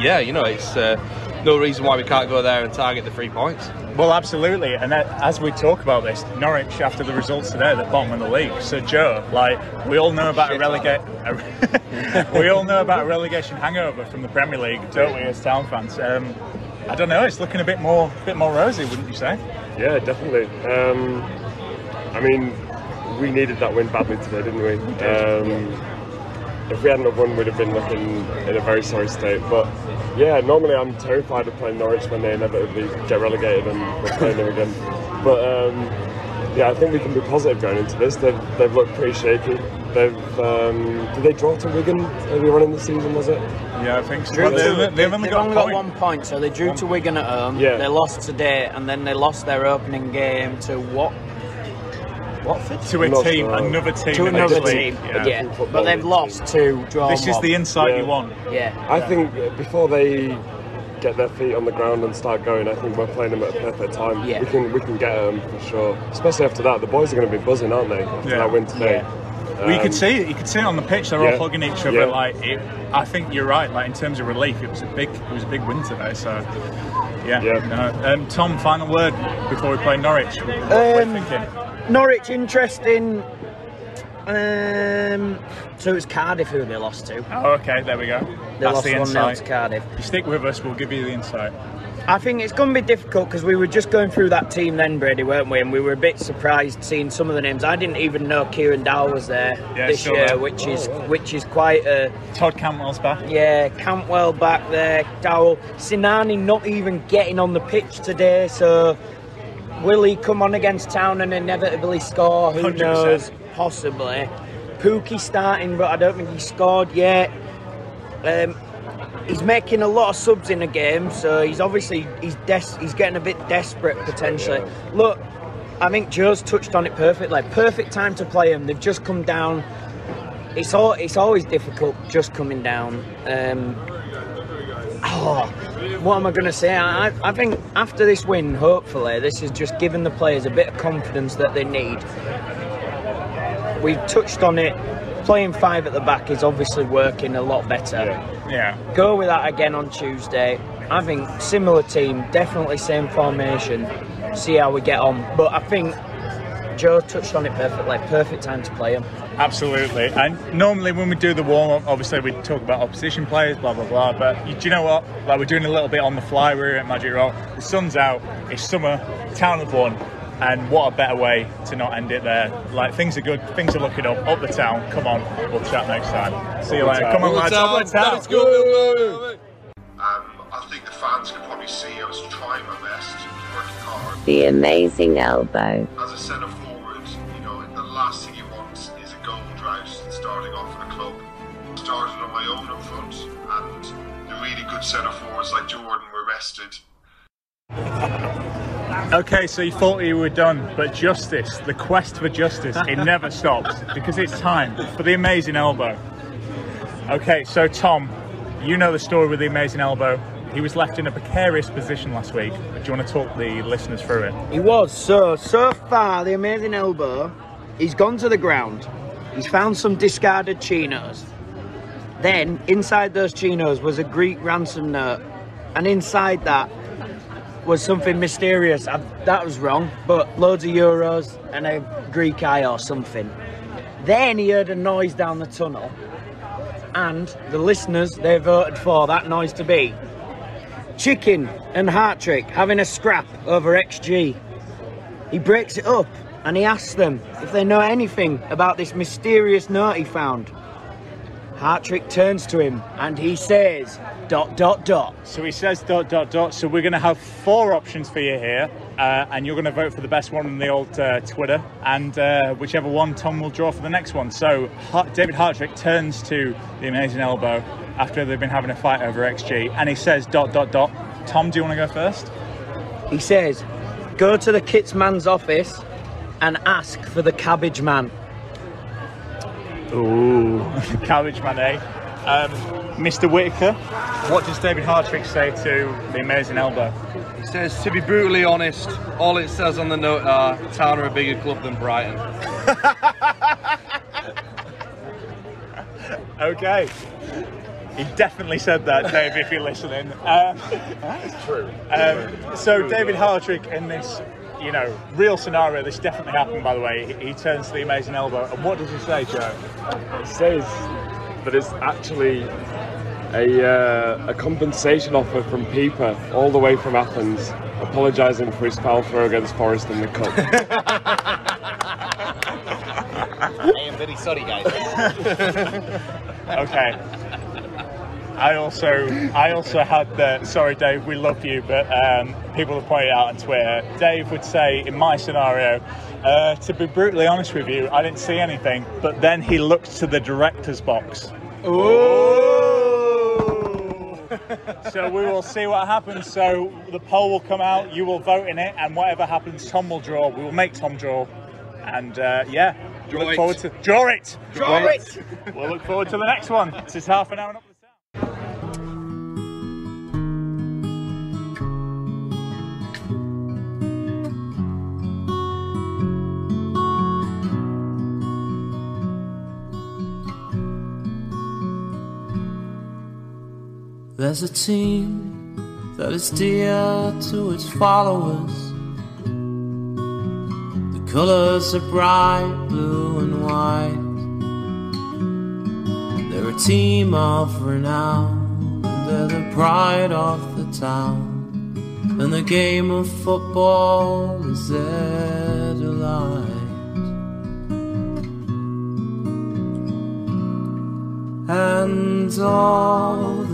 yeah, you know, it's uh, no reason why we can't go there and target the three points. Well, absolutely. And uh, as we talk about this, Norwich, after the results today, at the bottom of the league. So, Joe, like we all know about a relegate, a- we all know about a relegation hangover from the Premier League, don't we, as town fans? Um, I don't know. It's looking a bit more, a bit more rosy, wouldn't you say? Yeah, definitely. Um, I mean, we needed that win badly today, didn't we? Um, if we hadn't have won, we'd have been looking in a very sorry state. But yeah, normally I'm terrified of playing Norwich when they inevitably get relegated and we're playing them again. But um, yeah, I think we can be positive going into this. They've, they've looked pretty shaky. They've um, did they draw to Wigan earlier on in the season? Was it? Yeah, I think so. Drew But to- they- they've only got a point. one point, so they drew to Wigan at home. Yeah. They lost today, and then they lost their opening game to what? Watford. To a Not team, sure. another team. To another this team, yeah. Yeah. But they've lost to draw. This is the insight Yeah. you want. Yeah. I think before they get their feet on the ground and start going, I think we're playing them at a perfect time. Yeah. We can we can get them for sure. Especially after that, the boys are going to be buzzing, aren't they? After Yeah. that win today. Well, you Um, could see it. You could see it on the pitch. They're Yeah. all hugging each other. Yeah. Like, it, I think you're right. Like in terms of relief, it was a big, it was a big win today. So, yeah. Yeah. No. Um, Tom, final word before we play Norwich. What we're Um, thinking. Norwich interesting. Um, so it was Cardiff who they lost to. Oh, okay. There we go. They That's lost the 1 0 insight. to Cardiff. You stick with us. We'll give you the insight. I think it's going to be difficult because we were just going through that team then, Brady, weren't we? And we were a bit surprised seeing some of the names. I didn't even know Kieran Dowell was there Yeah, this still year, there. which is which is quite a Todd Cantwell's back. yeah. Cantwell back there, Dowell, Sinani not even getting on the pitch today. So will he come on against Town and inevitably score? Who 100%. knows? Possibly. Pukki starting, but I don't think he scored yet. Um, he's making a lot of subs in a game, so he's obviously he's des- he's getting a bit desperate potentially. Look, I think Joe's touched on it perfectly. Perfect time to play him. They've just come down. It's all it's always difficult just coming down. Um, oh, what am I going to say? I, I think after this win, hopefully, this has just given the players a bit of confidence that they need. We touched on it. Playing five at the back is obviously working a lot better. Yeah. Go with that again on Tuesday. I think similar team, definitely same formation. See how we get on. But I think Joe touched on it perfectly. Perfect time to play him. Absolutely. And normally when we do the warm up, obviously we talk about opposition players, blah blah blah. But you, do you know what? Like we're doing a little bit on the fly. We're at Magic Rock. The sun's out. It's summer. Town have won. And what a better way to not end it there. Like things are good, things are looking up, up the town. Come on, we'll chat next time. See you later. Come on, lads, up the town. Let's go. Um, I think the fans can probably see I was trying my best, working hard. The amazing elbow. As a centre starting off in a club. Started on my own up front, and the really good centre forwards like Jordan were rested. Okay, so you thought you were done, but justice, the quest for justice, it never stops because it's time for the amazing elbow. Okay, so Tom, you know the story with the amazing elbow. He was left in a precarious position last week. Do you want to talk the listeners through it? He was. So, so far, the amazing elbow, he's gone to the ground. He's found some discarded chinos. Then, inside those chinos was a Greek ransom note. And inside that was something mysterious. I, that was wrong, but loads of euros and a Greek eye or something. Then he heard a noise down the tunnel. And the listeners, they voted for that noise to be Chicken and Hartrick having a scrap over XG. He breaks it up and he asks them if they know anything about this mysterious note he found. Hartrick turns to him and he says, dot, dot, dot. So he says dot, dot, dot. So we're going to have four options for you here, uh, and you're going to vote for the best one on the old uh, Twitter, and uh, whichever one Tom will draw for the next one. So Har- David Hartrick turns to the amazing elbow after they've been having a fight over XG, and he says dot, dot, dot. Tom, do you want to go first? He says, go to the kits man's office and ask for the cabbage man. Ooh, cabbage man, eh? Um, Mr. Whitaker, what does David Hartrick say to the amazing elbow? He says, to be brutally honest, all it says on the note are Town are a bigger club than Brighton. Okay. He definitely said that, Dave, if you're listening. Um, That's true. um, so, David Hartrick, in this, you know, real scenario, this definitely happened, by the way. He, he turns to the amazing elbow, and what does he say, Joe? He says that it's actually a, uh, a compensation offer from Pipa, all the way from Athens, apologising for his foul throw against Forest in the cup. I am very sorry, guys. okay. I also, I also had the. Sorry, Dave, we love you, but um, people have pointed out on Twitter. Dave would say, in my scenario, uh, to be brutally honest with you, I didn't see anything. But then he looked to the director's box. Ooh. so we will see what happens. So the poll will come out. You will vote in it, and whatever happens, Tom will draw. We will make Tom draw, and uh, yeah, Draw look it. forward to draw it. Draw We'll- it. We'll look forward to the next one. This is half an hour. There's a team that is dear to its followers. The colors are bright blue and white. They're a team of renown, they're the pride of the town. And the game of football is their delight. And all